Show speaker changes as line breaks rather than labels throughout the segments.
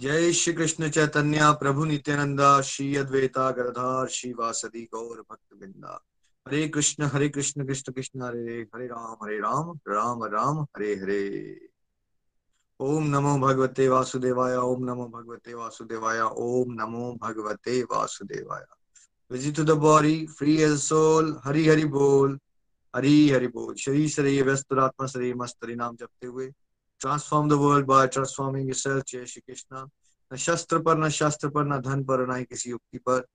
जय श्री कृष्ण चैतन्य, प्रभु नित्यानंदा, श्री अद्वैता गरधार श्री वासदी गौर भक्त बिंदा हरे कृष्ण हरे कृष्ण कृष्ण कृष्ण, हरे हरे राम हरे राम राम राम, हरे हरे। ओम नमो भगवते वासुदेवाय, ओम नमो भगवते वासुदेवाय, ओम नमो भगवते वासुदेवाय। Visit to the body free as soul Hari Hari बोल, हरि हरि बोल। शरीर शरीर व्यस्त, आत्मा शरीर मस्त नाम जपते हुए। Transform the world by transforming yourself जय श्री कृष्ण न शस्त्र पर न शास्त्र पर न धन पर न ही किसी युक्ति पर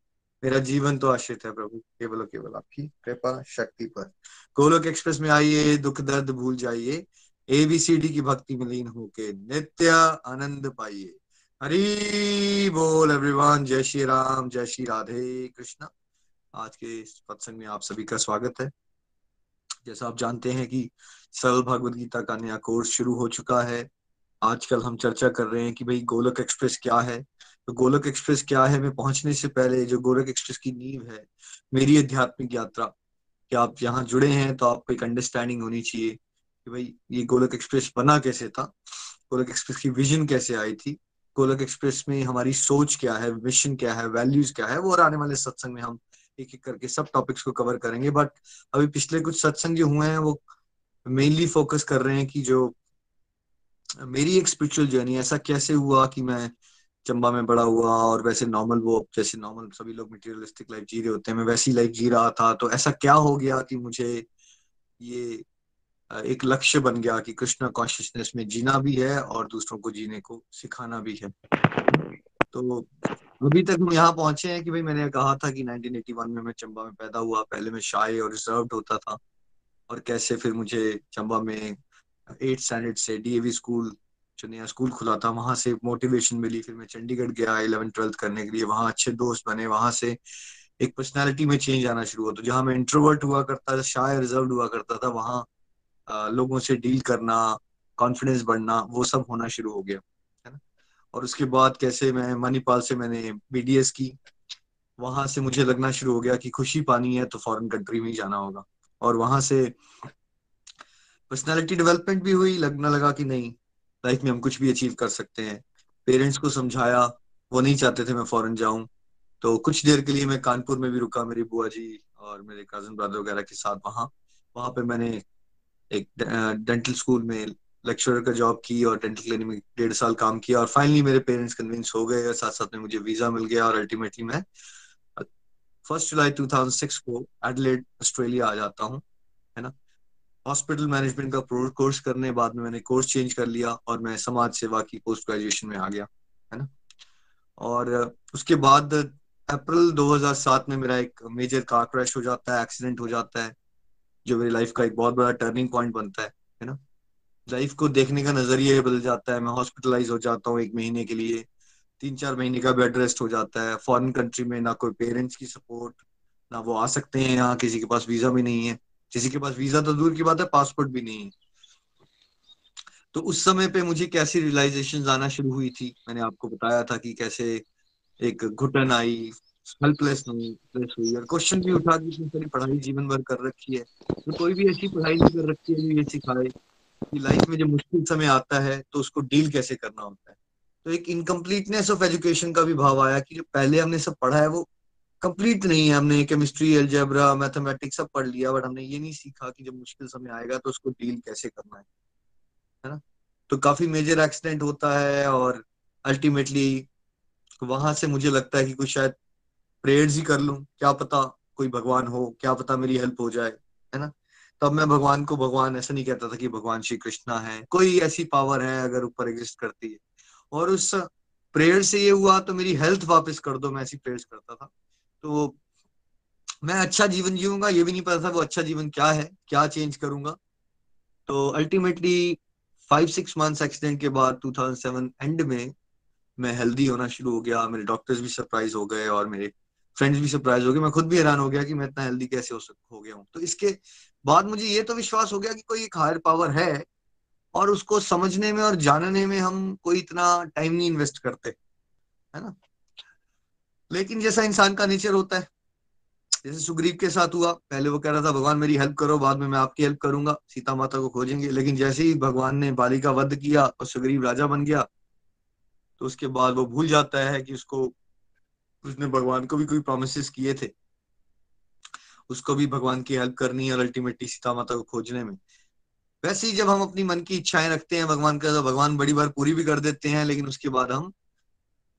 मेरा जीवन तो आश्रित है प्रभु केवल केवल आपकी कृपा शक्ति पर गोलोक एक्सप्रेस में आइए दुख दर्द भूल जाइए एबीसीडी की भक्ति में लीन होके नित्य आनंद पाइए हरी बोल एवरीवन जय श्री राम जय श्री राधे कृष्ण आज के सत्संग में आप सभी का स्वागत है जैसा आप जानते हैं कि सरल भगवत गीता का नया कोर्स शुरू हो चुका है। आजकल हम चर्चा कर रहे हैं कि भाई गोलक एक्सप्रेस क्या है? तो गोलक एक्सप्रेस क्या है? मैं पहुँचने से पहले जो गोलक एक्सप्रेस की नींव है, मेरी आध्यात्मिक यात्रा कि आप यहाँ जुड़े हैं तो आपको एक अंडरस्टैंडिंग होनी चाहिए कि भाई ये गोलक एक्सप्रेस बना कैसे था? गोलक एक्सप्रेस की विजन कैसे आई थी? गोलक एक्सप्रेस में हमारी सोच क्या है? मिशन क्या है? वैल्यूज़ क्या है? वो और आने वाले सत्संग में हम एक एक करके सब टॉपिक्स को कवर करेंगे बट अभी पिछले कुछ सत्संग जो हुए हैं, वो मेनली फोकस कर रहे हैं कि जो, मेरी एक स्पिरिचुअल जर्नी ऐसा कैसे हुआ कि मैं चंबा में बड़ा हुआ और वैसे नॉर्मल वो, जैसे नॉर्मल सभी लोग मटेरियलिस्टिक लाइफ जी रहे होते हैं, मैं वैसी लाइफ जी रहा था तो ऐसा क्या हो गया कि मुझे ये एक लक्ष्य बन गया कि कृष्णा कॉन्शियसनेस में जीना भी है और दूसरों को जीने को सिखाना भी है? तो अभी तक हम यहाँ पहुँचे हैं कि भाई मैंने कहा था कि 1981 में मैं चंबा में पैदा हुआ, पहले मैं शाय और रिज़र्व होता था। और कैसे फिर मुझे चंबा में एट स्टैंडर्ड से डीएवी स्कूल जो नया स्कूल खुला था, वहाँ से मोटिवेशन मिली। फिर मैं चंडीगढ़ गया इलेवन ट्वेल्थ करने के लिए। वहाँ अच्छे दोस्त बने, वहाँ से एक पर्सनैलिटी में चेंज आना शुरू हुआ। तो जहाँ मैं इंट्रोवर्ट हुआ करता था शायद रिज़र्व हुआ करता था, वहाँ लोगों से डील करना कॉन्फिडेंस बढ़ना, वो सब होना शुरू हो गया। और उसके बाद कैसे मैं मणिपाल से मैंने बीडीएस की। वहाँ से मुझे लगना शुरू हो गया कि खुशी पानी है तो फॉरेन कंट्री में ही जाना होगा। और वहाँ से पर्सनालिटी डेवलपमेंट भी हुई, लगना लगा कि नहीं लाइफ में हम कुछ भी अचीव कर सकते हैं। पेरेंट्स को समझाया, वो नहीं चाहते थे मैं फॉरेन जाऊँ। तो कुछ देर के लिए मैं कानपुर में भी रुका, मेरी बुआ जी और मेरे कज़न ब्रदर वगैरह के साथ वहाँ। वहाँ पे मैंने एक डेंटल स्कूल में लेक्चरर का जॉब की और डेंटल क्लिनिक में डेढ़ साल काम किया और फाइनली मेरे पेरेंट्स कन्विंस हो गए और साथ साथ में मुझे वीज़ा मिल गया और अल्टीमेटली मैं फ़र्स्ट जुलाई 2006 को एडलेड ऑस्ट्रेलिया आ जाता हूँ, है ना? हॉस्पिटल मैनेजमेंट का कोर्स करने बाद में मैंने कोर्स चेंज कर लिया और मैं समाज सेवा की पोस्ट ग्रेजुएशन में आ गया, है ना? और उसके बाद अप्रैल 2007 में मेरा एक मेजर कार क्रैश हो जाता है एक्सीडेंट हो जाता है, जो मेरी लाइफ का एक बहुत बड़ा टर्निंग पॉइंट बनता है है ना? लाइफ को देखने का नज़रिया बदल जाता है। मैं हॉस्पिटलाइज हो जाता हूँ एक महीने के लिए। तीन चार महीने का बेड रेस्ट हो जाता है। फॉरेन कंट्री में ना कोई पेरेंट्स की सपोर्ट ना वो आ सकते हैं यहाँ। किसी के पास वीज़ा भी नहीं है। किसी के पास वीज़ा तो दूर की बात है पासपोर्ट भी नहीं है। तो उस समय पे मुझे कैसी रियलाइजेशन आना शुरू हुई थी? मैंने आपको बताया था कि कैसे एक घुटन आई हेल्पलेस हुई और क्वेश्चन भी उठा कि पढ़ाई जीवन भर कर रखी है। तो कोई भी ऐसी पढ़ाई नहीं कर रखी है जो ये सिखाए। कि लाइफ में जब मुश्किल समय आता है तो उसको डील कैसे करना होता है? तो एक इनकम्प्लीटनेस ऑफ़ एजुकेशन का भी भाव आया कि जो पहले हमने सब पढ़ा है, वो कंप्लीट नहीं है। हमने केमिस्ट्री एल्जेब्रा मैथमेटिक्स सब पढ़ लिया बट हमने ये नहीं सीखा कि जब मुश्किल समय आएगा तो उसको डील कैसे करना है? है ना? तो काफ़ी मेजर एक्सीडेंट होता है और अल्टीमेटली वहाँ से मुझे लगता है कि कुछ शायद प्रेयर्स ही कर लूँ। क्या पता कोई भगवान हो, क्या पता मेरी हेल्प हो जाए, है ना? तब मैं भगवान को, भगवान ऐसा नहीं कहता था कि भगवान श्री कृष्णा है। कोई ऐसी पावर है अगर ऊपर एग्जिस्ट करती है। और उस प्रेयर से ये हुआ तो मेरी हेल्थ वापस कर दो, मैं ऐसी प्रेयर्स करता था। तो मैं अच्छा जीवन जीऊँगा, ये भी नहीं पता था वो अच्छा जीवन क्या है, क्या चेंज करूँगा। तो ultimately five six months accident के बाद 2007 एंड में मैं हेल्दी होना शुरू हो गया, मेरे डॉक्टर्स भी सरप्राइज़ हो गए और मेरे फ्रेंड्स भी सरप्राइज़ हो गए। मैं खुद भी हैरान हो गया कि मैं इतना हेल्दी कैसे हो हो गया हूँ। तो इसके बाद मुझे ये तो विश्वास हो गया कि कोई एक हायर पावर है और उसको समझने में और जानने में हम कोई इतना टाइम नहीं इन्वेस्ट करते, है ना? लेकिन जैसा इंसान का नेचर होता है, जैसे सुग्रीव के साथ हुआ, पहले वो कह रहा था, भगवान मेरी हेल्प करो, बाद में मैं आपकी हेल्प करूँगा। सीता माता को खोजेंगे, लेकिन जैसे ही भगवान ने बाली का वध किया और सुग्रीव राजा बन गया तो उसके बाद वो भूल जाता है कि उसको, उसने भगवान को भी कोई प्रोमिस किए थे। उसको भी भगवान की हेल्प करनी है और अल्टीमेटली सीता माता को खोजने में। वैसे ही जब हम अपनी मन की इच्छाएँ रखते हैं भगवान का तो भगवान बड़ी बार पूरी भी कर देते हैं, लेकिन उसके बाद हम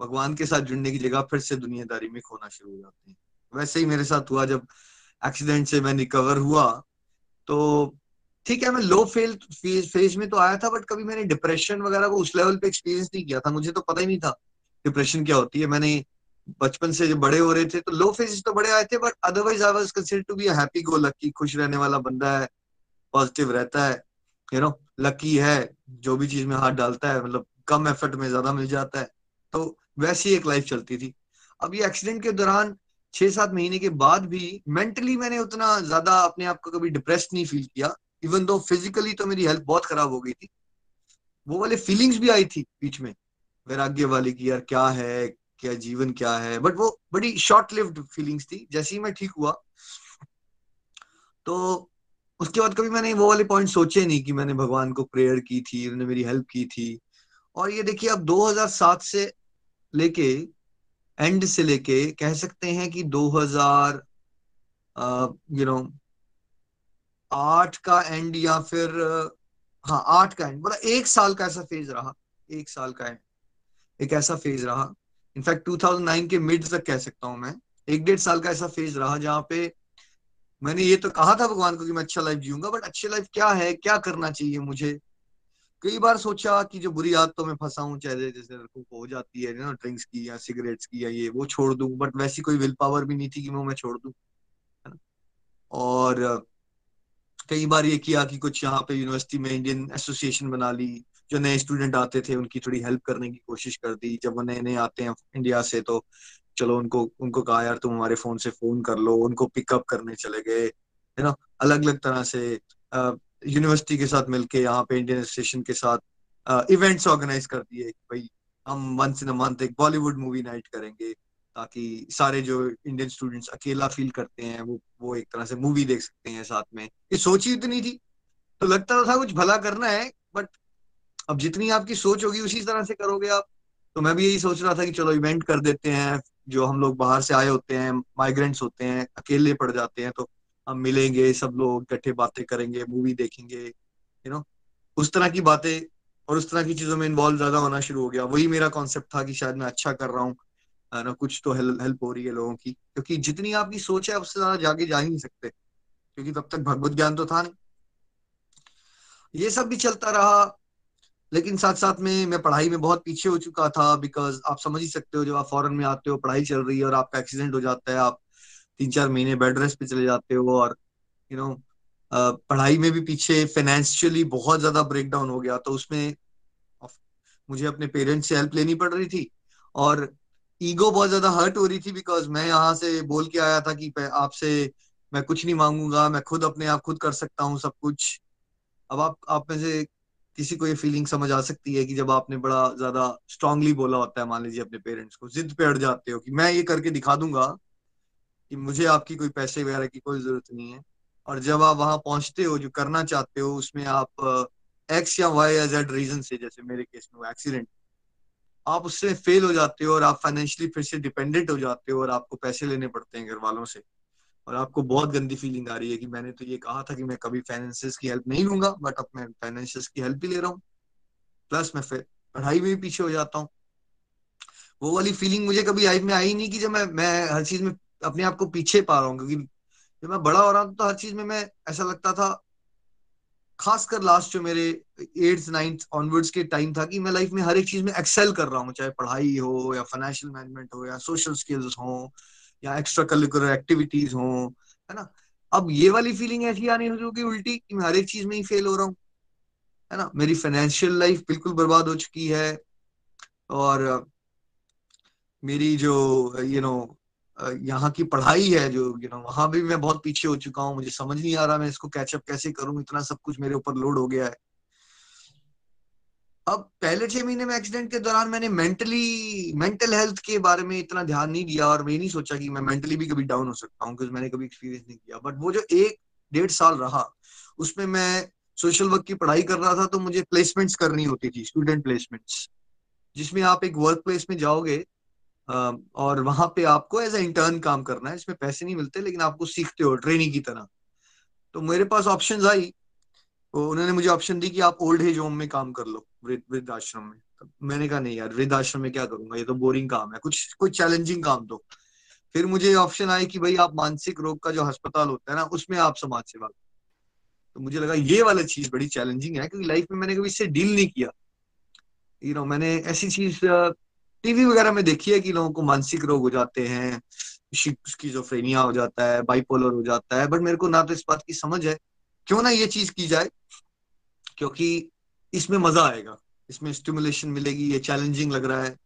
भगवान के साथ जुड़ने की जगह फिर से दुनियादारी में खोना शुरू हो जाते हैं। वैसे ही मेरे साथ हुआ जब एक्सीडेंट से मैं रिकवर हुआ तो ठीक है, मैं लो फेल फ़ेज़ में तो आया था बट कभी मैंने डिप्रेशन वगैरह को उस लेवल पे एक्सपीरियंस नहीं किया था। मुझे तो पता ही नहीं था डिप्रेशन क्या होती है। मैंने बचपन से जब बड़े हो रहे थे तो लो फेजेस तो बड़े आए थे but otherwise I was consider to be happy go lucky खुश रहने वाला बंदा है पॉजिटिव रहता है यू नो लकी है, जो भी चीज़ में हाथ डालता है मतलब कम एफर्ट में ज़्यादा मिल जाता है तो वैसी एक लाइफ चलती थी। अब ये एक्सीडेंट के दौरान छह सात महीने के बाद भी मेंटली मैंने उतना ज़्यादा अपने आप को कभी डिप्रेस नहीं फील किया इवन दो फिजिकली तो मेरी हेल्थ बहुत खराब हो गई थी। वो वाले फीलिंग्स भी आई थी बीच में, वैराग्य वाली की यार क्या है क्या, जीवन क्या है। बट वो बड़ी शॉर्ट लिव्ड फीलिंग्स थी, जैसे ही मैं ठीक हुआ तो उसके बाद कभी मैंने वो वाले पॉइंट सोचे नहीं कि मैंने भगवान को प्रेयर की थी, उन्होंने मेरी हेल्प की थी। और ये देखिए, अब 2007 से लेके एंड से लेके, कह सकते हैं कि 2000 यू नो आठ का एंड या फिर हाँ आठ का एंड मतलब एक साल का ऐसा फ़ेज़ रहा, एक साल का एंड एक ऐसा फ़ेज़ रहा। इनफैक्ट 2009 के मिड तक कह सकता हूँ मैं। एक डेढ़ साल का ऐसा फ़ेज़ रहा जहाँ पे मैंने ये तो कहा था भगवान को कि मैं अच्छा लाइफ जीऊँगा बट अच्छी लाइफ क्या है? क्या करना चाहिए मुझे? कई बार सोचा कि जो बुरी आदतों में फंसा हूँ, चाहे जैसे लड़कों को हो जाती है ना ड्रिंक्स की या सिगरेट्स की या ये, वो छोड़ दूँ बट वैसी कोई विल पावर भी नहीं थी कि वो मैं छोड़ दूँ और कई बार ये किया कि कुछ यहाँ पे यूनिवर्सिटी में इंडियन एसोसिएशन बना ली जो नए स्टूडेंट आते थे, उनकी थोड़ी हेल्प करने की कोशिश कर दी। जब वो नए नए आते हैं इंडिया से तो चलो उनको उनको कहा, यार, तुम हमारे फ़ोन से फ़ोन कर लो। उनको पिकअप करने चले गए, है ना? अलग अलग तरह से यूनिवर्सिटी के साथ मिलके, यहाँ पे इंडियन एसोसिएशन के साथ इवेंट्स ऑर्गेनाइज कर दिए भाई, हम वंस इन अ मंथ एक बॉलीवुड मूवी नाइट करेंगे, ताकि सारे जो इंडियन स्टूडेंट्स अकेला फील करते हैं, वो वो एक तरह से मूवी देख सकते हैं साथ में। ये सोच इतनी थी। तो लगता था कुछ भला करना है बट अब जितनी आपकी सोच होगी उसी तरह से करोगे आप। तो मैं भी यही सोच रहा था कि चलो इवेंट कर देते हैं, जो हम लोग बाहर से आए होते हैं माइग्रेंट्स होते हैं, अकेले पड़ जाते हैं तो हम मिलेंगे, सब लोग इकट्ठे बातें करेंगे मूवी देखेंगे यू नो उस तरह की बातें और उस तरह की चीज़ों में इन्वॉल्व ज़्यादा होना शुरू हो गया। वही मेरा कॉन्सेप्ट था कि शायद मैं अच्छा कर रहा हूँ ना? कुछ तो हेल्प हो रही है लोगों की। क्योंकि जितनी आपकी सोच है, उससे ज़्यादा जाके जा ही नहीं सकते। क्योंकि तब तक भगवत ज्ञान तो था नहीं। ये सब भी चलता रहा। लेकिन साथ साथ में मैं पढ़ाई में बहुत पीछे हो चुका था बिकॉज़ आप समझ ही सकते हो जब आप फॉरन में आते हो, पढ़ाई चल रही है और आपका एक्सीडेंट हो जाता है, आप तीन चार महीने बेड रेस्ट पे चले जाते हो और यू नो पढ़ाई में भी पीछे फाइनेंशियली बहुत ज़्यादा ब्रेक डाउन हो गया। तो उसमें मुझे अपने पेरेंट्स से हेल्प लेनी पड़ रही थी और ईगो बहुत ज़्यादा हर्ट हो रही थी बिकॉज़ मैं यहाँ से बोल के आया था कि आपसे, मैं कुछ नहीं मांगूँगा, मैं खुद अपने आप खुद कर सकता हूँ सब कुछ। अब आप आप में से किसी को ये फीलिंग समझ आ सकती है कि जब आपने बड़ा ज़्यादा स्ट्रांगली बोला होता है, मान लीजिए अपने पेरेंट्स को, जिद पे अड़ जाते हो कि मैं ये करके दिखा दूँगा कि मुझे आपकी कोई पैसे वगैरह की कोई ज़रूरत नहीं है। और जब आप वहाँ पहुँचते हो, जो करना चाहते हो, उसमें आप एक्स या वाई या जेड रीजन से, जैसे मेरे केस में एक्सीडेंट आप उससे फेल हो जाते हो और आप फाइनेंशियली फिर से डिपेंडेंट हो जाते हो और आपको पैसे लेने पड़ते हैं घर वालों से। और आपको बहुत गंदी फीलिंग आ रही है कि मैंने तो ये कहा था कि मैं कभी फाइनेंसिस की हेल्प नहीं लूँगा बट अब मैं फाइनेंशियस की हेल्प भी ले रहा हूँ। प्लस मैं फिर पढ़ाई में भी पीछे हो जाता हूँ। वो वाली फीलिंग मुझे कभी लाइफ में आई नहीं कि जब मैं मैं हर चीज़ में अपने आप को पीछे पा रहा हूँ, क्योंकि जब मैं बड़ा हो रहा हूँ तो हर चीज़ में मैं, ऐसा लगता था, खासकर लास्ट जो मेरे एट्थ नाइन्थ ऑनवर्ड्स के टाइम था कि मैं लाइफ में हर एक चीज़ में एक्सेल कर रहा हूँ, चाहे पढ़ाई हो या फाइनेंशियल मैनेजमेंट हो या सोशल स्किल्स हो या एक्स्ट्रा करिकुलर एक्टिविटीज़ हो, है ना? अब ये वाली फीलिंग ऐसी आनी हो कि उल्टी कि मैं हर एक चीज़ में ही फेल हो रहा हूँ, है ना? मेरी फाइनेंशियल लाइफ बिल्कुल बर्बाद हो चुकी है और, मेरी जो यू नो यहाँ की पढ़ाई है जो यू नो वहाँ भी मैं बहुत पीछे हो चुका हूँ, मुझे समझ नहीं आ रहा मैं इसको कैचअप कैसे करूँ, इतना सब कुछ मेरे ऊपर लोड हो गया है। अब पहले छह महीने में एक्सीडेंट के दौरान मैंने मेंटली मेंटल हेल्थ के बारे में इतना ध्यान नहीं दिया और मैं नहीं सोचा कि मैं मेंटली भी कभी डाउन हो सकता हूँ क्योंकि मैंने कभी एक्सपीरियंस नहीं किया। बट वो जो एक, डेढ़ साल रहा, उसमें मैं सोशल वर्क की पढ़ाई कर रहा था तो मुझे प्लेसमेंट्स करनी होती थी स्टूडेंट प्लेसमेंट्स जिसमें आप एक वर्क प्लेस में जाओगे और वहाँ पे आपको एज ए इंटर्न काम करना है, इसमें पैसे नहीं मिलते, लेकिन आपको सीखते हो ट्रेनिंग की तरह। तो मेरे पास ऑप्शन आई तो उन्होंने मुझे ऑप्शन दी कि आप ओल्ड एज होम में काम कर लो। वृद्ध आश्रम में। मैंने कहा, नहीं यार वृद्ध आश्रम में क्या करूँगा? ये तो बोरिंग काम है। कुछ कोई चैलेंजिंग काम दो। फिर मुझे ऑप्शन आई कि भाई आप मानसिक रोग का जो अस्पताल होता है ना, उसमें आप समाज सेवा तो मुझे लगा, ये वाला चीज़ बड़ी चैलेंजिंग है, क्योंकि लाइफ में मैंने कभी इससे डील नहीं किया। यू नो मैंने ऐसी चीज़ टीवी वगैरह में देखी है कि लोगों को मानसिक रोग हो जाते हैं स्किजोफ्रेनिया हो जाता है बाइपोलर हो जाता है। बट मेरे को ना तो इस बात की समझ है। क्यों ना ये चीज़ की जाए? क्योंकि इसमें मज़ा आएगा। इसमें स्टिमुलेशन मिलेगी, ये चैलेंजिंग लग रहा है।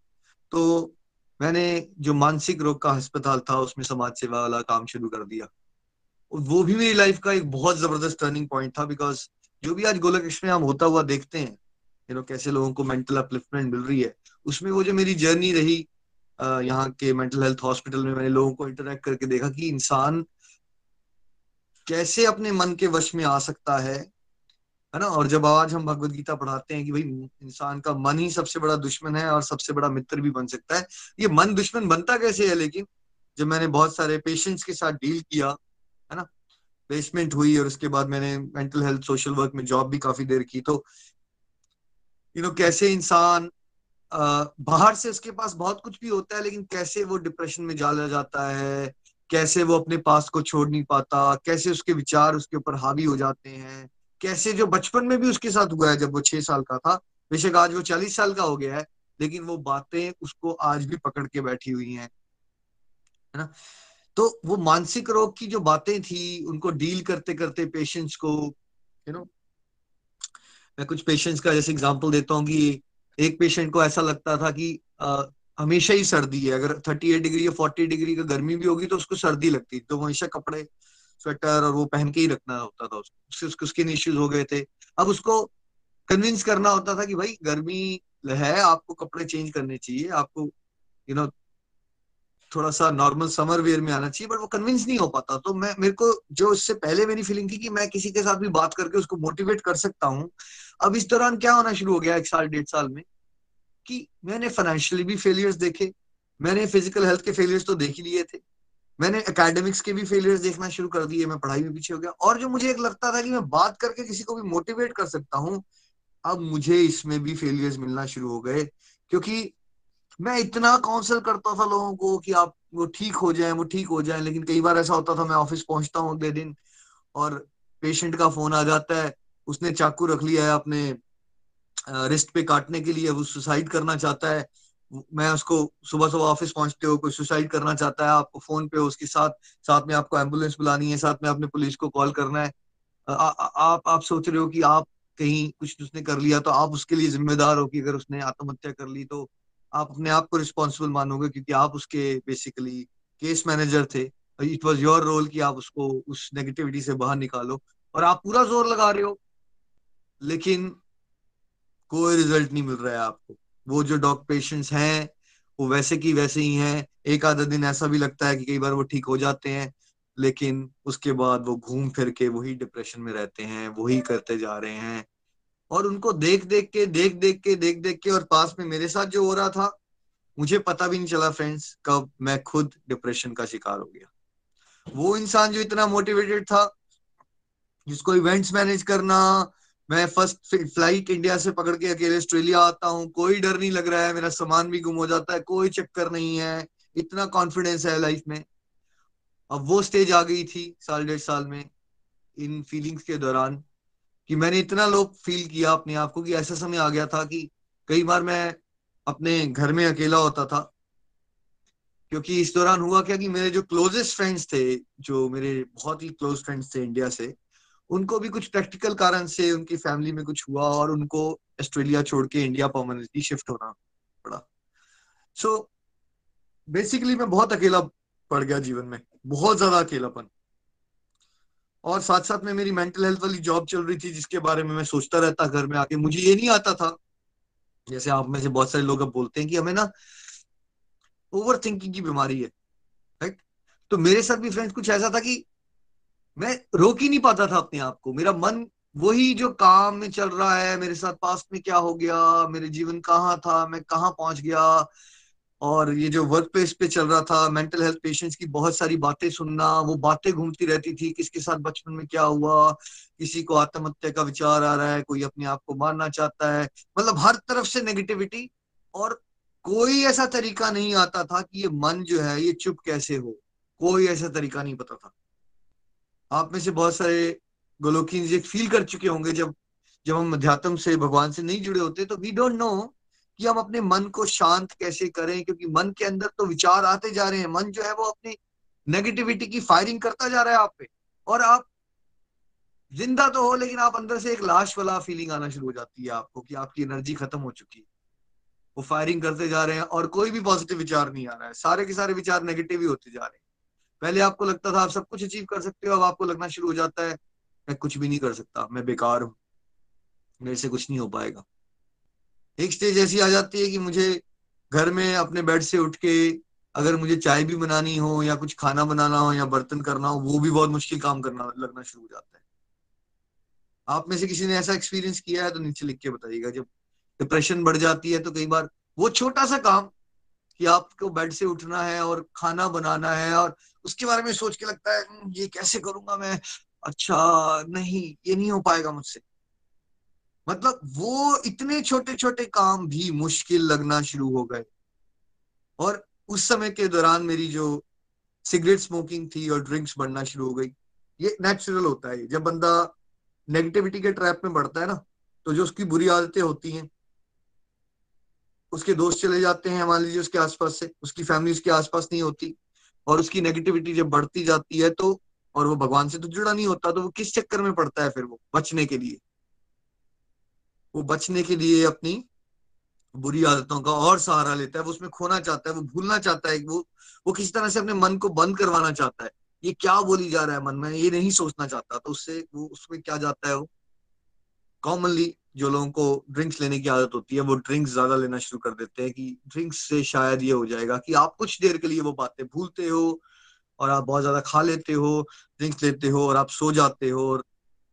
तो मैंने जो मानसिक रोग का अस्पताल था, उसमें समाज सेवा वाला काम शुरू कर दिया। वो भी मेरी लाइफ का एक बहुत ज़बरदस्त टर्निंग पॉइंट था बिकॉज़ जो भी आज गोलक में हम होता हुआ देखते हैं यू नो कैसे लोगों को मेंटल अपलिफ्टमेंट मिल रही है, उसमें वो जो मेरी जर्नी रही यहाँ के मेंटल हेल्थ हॉस्पिटल में मैंने लोगों को इंटरेक्ट करके देखा कि इंसान कैसे अपने मन के वश में आ सकता है है ना? और जब आज हम भगवत गीता पढ़ाते हैं कि भाई, इंसान का मन ही सबसे बड़ा दुश्मन है और सबसे बड़ा मित्र भी बन सकता है, ये मन दुश्मन बनता कैसे है? लेकिन जब मैंने बहुत सारे पेशेंट्स के साथ डील किया, है ना? प्लेसमेंट हुई और उसके बाद मैंने मेंटल हेल्थ सोशल वर्क में जॉब भी काफ़ी देर की। तो यू नो कैसे इंसान बाहर से उसके पास बहुत कुछ भी होता है, लेकिन कैसे वो डिप्रेशन में जाला जाता है? कैसे वो अपने पास को छोड़ नहीं पाता? कैसे उसके विचार उसके ऊपर हावी हो जाते हैं? कैसे जो बचपन में भी उसके साथ हुआ है जब वो छह साल का था। बेशक आज वो चालीस साल का हो गया है लेकिन वो बातें उसको आज भी पकड़ के बैठी हुई हैं। है ना? तो वो मानसिक रोग की जो बातें थी उनको डील करते करते पेशेंट्स को यू नो मैं कुछ पेशेंट्स का जैसे एग्जांपल देता हूँ कि एक पेशेंट को ऐसा लगता था कि आ, हमेशा ही सर्दी है। अगर 38 डिग्री या 40 डिग्री का गर्मी भी होगी तो उसको सर्दी लगती तो हमेशा कपड़े स्वेटर और वो पहन के ही रखना होता था उसको। उसके स्किन इश्यूज़ हो गए थे। अब उसको कन्विंस करना होता था कि भाई, गर्मी है, आपको कपड़े चेंज करने चाहिए, आपको यू नो थोड़ा सा नॉर्मल समर वेयर में आना चाहिए बट वो कन्विंस नहीं हो पाता। तो मैं, मेरे को जो इससे पहले मेरी फीलिंग थी कि मैं किसी के साथ भी बात करके उसको मोटिवेट कर सकता हूँ, अब इस दौरान क्या होना शुरू हो गया एक साल, डेढ़ साल में, कि मैंने फाइनेंशियली भी फेलियर्स देखे, मैंने फ़िज़िकल हेल्थ के फेलियर्स तो देख ही लिए थे। मैंने एकेडमिक्स के भी फेलियर्स देखना शुरू कर दिए, मैं पढ़ाई में पीछे हो गया। और जो मुझे एक लगता था कि मैं बात करके किसी को भी मोटिवेट कर सकता हूँ, अब मुझे इसमें भी फेलियर्स मिलना शुरू हो गए। क्योंकि मैं इतना काउंसल करता था लोगों को कि आप, वो ठीक हो जाए, वो ठीक हो जाए, लेकिन कई बार ऐसा होता था मैं ऑफ़िस पहुँचता हूँ अगले दिन और पेशेंट का फ़ोन आ जाता है, उसने चाकू रख लिया है अपने रिस्ट पे काटने के लिए, वो सुसाइड करना चाहता है। मैं उसको सुबह सुबह ऑफ़िस पहुँचते हो कोई सुसाइड करना चाहता है आपको फ़ोन पे हो उसके साथ साथ में आपको एंबुलेंस बुलानी है साथ में आपने पुलिस को कॉल करना है। आ, आ, आप आप सोच रहे हो कि आप कहीं कुछ उसने कर लिया तो आप उसके लिए जिम्मेदार हो कि अगर उसने आत्महत्या कर ली तो आप अपने आप को रिस्पॉन्सिबल मानोगे क्योंकि आप उसके बेसिकली केस मैनेजर थे। इट वॉज़ योर रोल कि आप उसको उस नेगेटिविटी से बाहर निकालो। और आप पूरा ज़ोर लगा रहे हो लेकिन कोई रिज़ल्ट नहीं मिल रहा है आपको। वो जो डॉग पेशेंट्स हैं, वो वैसे की वैसे ही हैं। एक आधा दिन ऐसा भी लगता है कि कई बार वो ठीक हो जाते हैं, लेकिन उसके बाद वो घूम फिर के वही डिप्रेशन में रहते हैं, वही करते जा रहे हैं। और उनको देख देख के, देख देख के, देख देख के और पास में मेरे साथ जो हो रहा था, मुझे पता भी नहीं चला फ्रेंड्स कब मैं खुद डिप्रेशन का शिकार हो गया। वो इंसान जो इतना मोटिवेटेड था, जिसको इवेंट्स मैनेज करना मैं फ़र्स्ट फ़्लाइट इंडिया से पकड़ के अकेले ऑस्ट्रेलिया आता हूँ। कोई डर नहीं लग रहा है। मेरा सामान भी गुम हो जाता है। कोई चक्कर नहीं है। इतना कॉन्फिडेंस है लाइफ में। अब वो स्टेज आ गई थी साल डेढ़ साल में, इन फीलिंग्स के दौरान, कि मैंने इतना लो फील किया अपने आप को कि ऐसा समय आ गया था कि कई बार मैं अपने घर में अकेला होता था। क्योंकि इस दौरान हुआ क्या कि मेरे जो क्लोजेस्ट फ्रेंड्स थे, जो मेरे बहुत ही क्लोज फ्रेंड्स थे इंडिया से उनको भी कुछ प्रैक्टिकल कारण से उनकी फैमिली में कुछ हुआ और उनको ऑस्ट्रेलिया छोड़ के इंडिया परमानेंटली शिफ्ट होना पड़ा। सो so, बेसिकली मैं बहुत अकेला पड़ गया जीवन में बहुत ज़्यादा अकेलापन। और साथ साथ में मेरी मेंटल हेल्थ वाली जॉब चल रही थी जिसके बारे में मैं सोचता रहता घर में आके मुझे ये नहीं आता था। जैसे आप में से बहुत सारे लोग अब बोलते हैं कि हमें ना ओवर थिंकिंग की बीमारी है राइट तो मेरे साथ भी फ्रेंड्स कुछ ऐसा था कि मैं रोक ही नहीं पाता था अपने आप को। मेरा मन वही जो काम में चल रहा है, मेरे साथ पास्ट में क्या हो गया, मेरे जीवन कहाँ था, मैं कहाँ पहुँच गया, और ये जो वर्क प्लेस पे चल रहा था मेंटल हेल्थ पेशेंट्स की बहुत सारी बातें सुनना, वो बातें घूमती रहती थी, किसके साथ बचपन में क्या हुआ, किसी को आत्महत्या का विचार आ रहा है, कोई अपने आप को मारना चाहता है। मतलब हर तरफ़ से नेगेटिविटी और कोई ऐसा तरीका नहीं आता था कि ये मन जो है, ये चुप कैसे हो। कोई ऐसा तरीका नहीं पता था। आप में से बहुत सारे गोलोकी ये फील कर चुके होंगे जब जब हम अध्यात्म से भगवान से नहीं जुड़े होते तो वी डोंट नो कि हम अपने मन को शांत कैसे करें, क्योंकि मन के अंदर तो विचार आते जा रहे हैं। मन जो है वो अपनी नेगेटिविटी की फायरिंग करता जा रहा है आप पे। और आप ज़िंदा तो हो, लेकिन आप अंदर से एक लाश वाला फीलिंग आना शुरू हो जाती है आपको कि आपकी एनर्जी खत्म हो चुकी है। वो फायरिंग करते जा रहे हैं और कोई भी पॉजिटिव विचार नहीं आ रहा है। सारे के सारे विचार नेगेटिव ही होते जा रहे हैं। पहले आपको लगता था आप सब कुछ अचीव कर सकते हो, अब आपको लगना शुरू हो जाता है, मैं कुछ भी नहीं कर सकता, मैं बेकार हूँ, मेरे से कुछ नहीं हो पाएगा। एक स्टेज ऐसी आ जाती है कि मुझे घर में अपने बेड से उठ के अगर मुझे चाय भी बनानी हो या कुछ खाना बनाना हो या बर्तन करना हो, वो भी बहुत मुश्किल काम करना, लगना शुरू हो जाता है। आप में से किसी ने ऐसा एक्सपीरियंस किया है तो नीचे लिख के बताइएगा, जब डिप्रेशन बढ़ जाती है तो कई बार वो छोटा सा काम कि आपको बेड से उठना है और खाना बनाना है और उसके बारे में सोच के लगता है हम्म, ये कैसे करूँगा मैं? अच्छा नहीं ये नहीं हो पाएगा मुझसे। मतलब वो इतने छोटे छोटे काम भी मुश्किल लगना शुरू हो गए। और उस समय के दौरान मेरी जो सिगरेट स्मोकिंग थी और ड्रिंक्स बढ़ना शुरू हो गई। ये नेचुरल होता है। जब बंदा नेगेटिविटी के ट्रैप में बढ़ता है ना तो जो उसकी बुरी आदतें होती हैं उसके दोस्त चले जाते हैं मान लीजिए उसके आसपास से उसकी फैमिली उसके आसपास नहीं होती। और उसकी नेगेटिविटी जब बढ़ती जाती है तो और वो भगवान से तो जुड़ा नहीं होता तो वो किस चक्कर में पड़ता है फिर वो? बचने के लिए। वो बचने के लिए अपनी बुरी आदतों का और सहारा लेता है, वो उसमें खोना चाहता है, वो भूलना चाहता है, वो वो किसी तरह से अपने मन को बंद करवाना चाहता है। ये क्या बोली जा रहा है मन में? ये नहीं सोचना चाहता तो उससे वो उसमें क्या जाता है वो? कॉमनली जो लोगों को ड्रिंक्स लेने की आदत होती है, वो ड्रिंक्स ज़्यादा लेना शुरू कर देते हैं कि ड्रिंक्स से शायद ये हो जाएगा कि आप कुछ देर के लिए वो बातें भूलते हो और आप बहुत ज़्यादा खा लेते हो ड्रिंक्स लेते हो और आप सो जाते हो और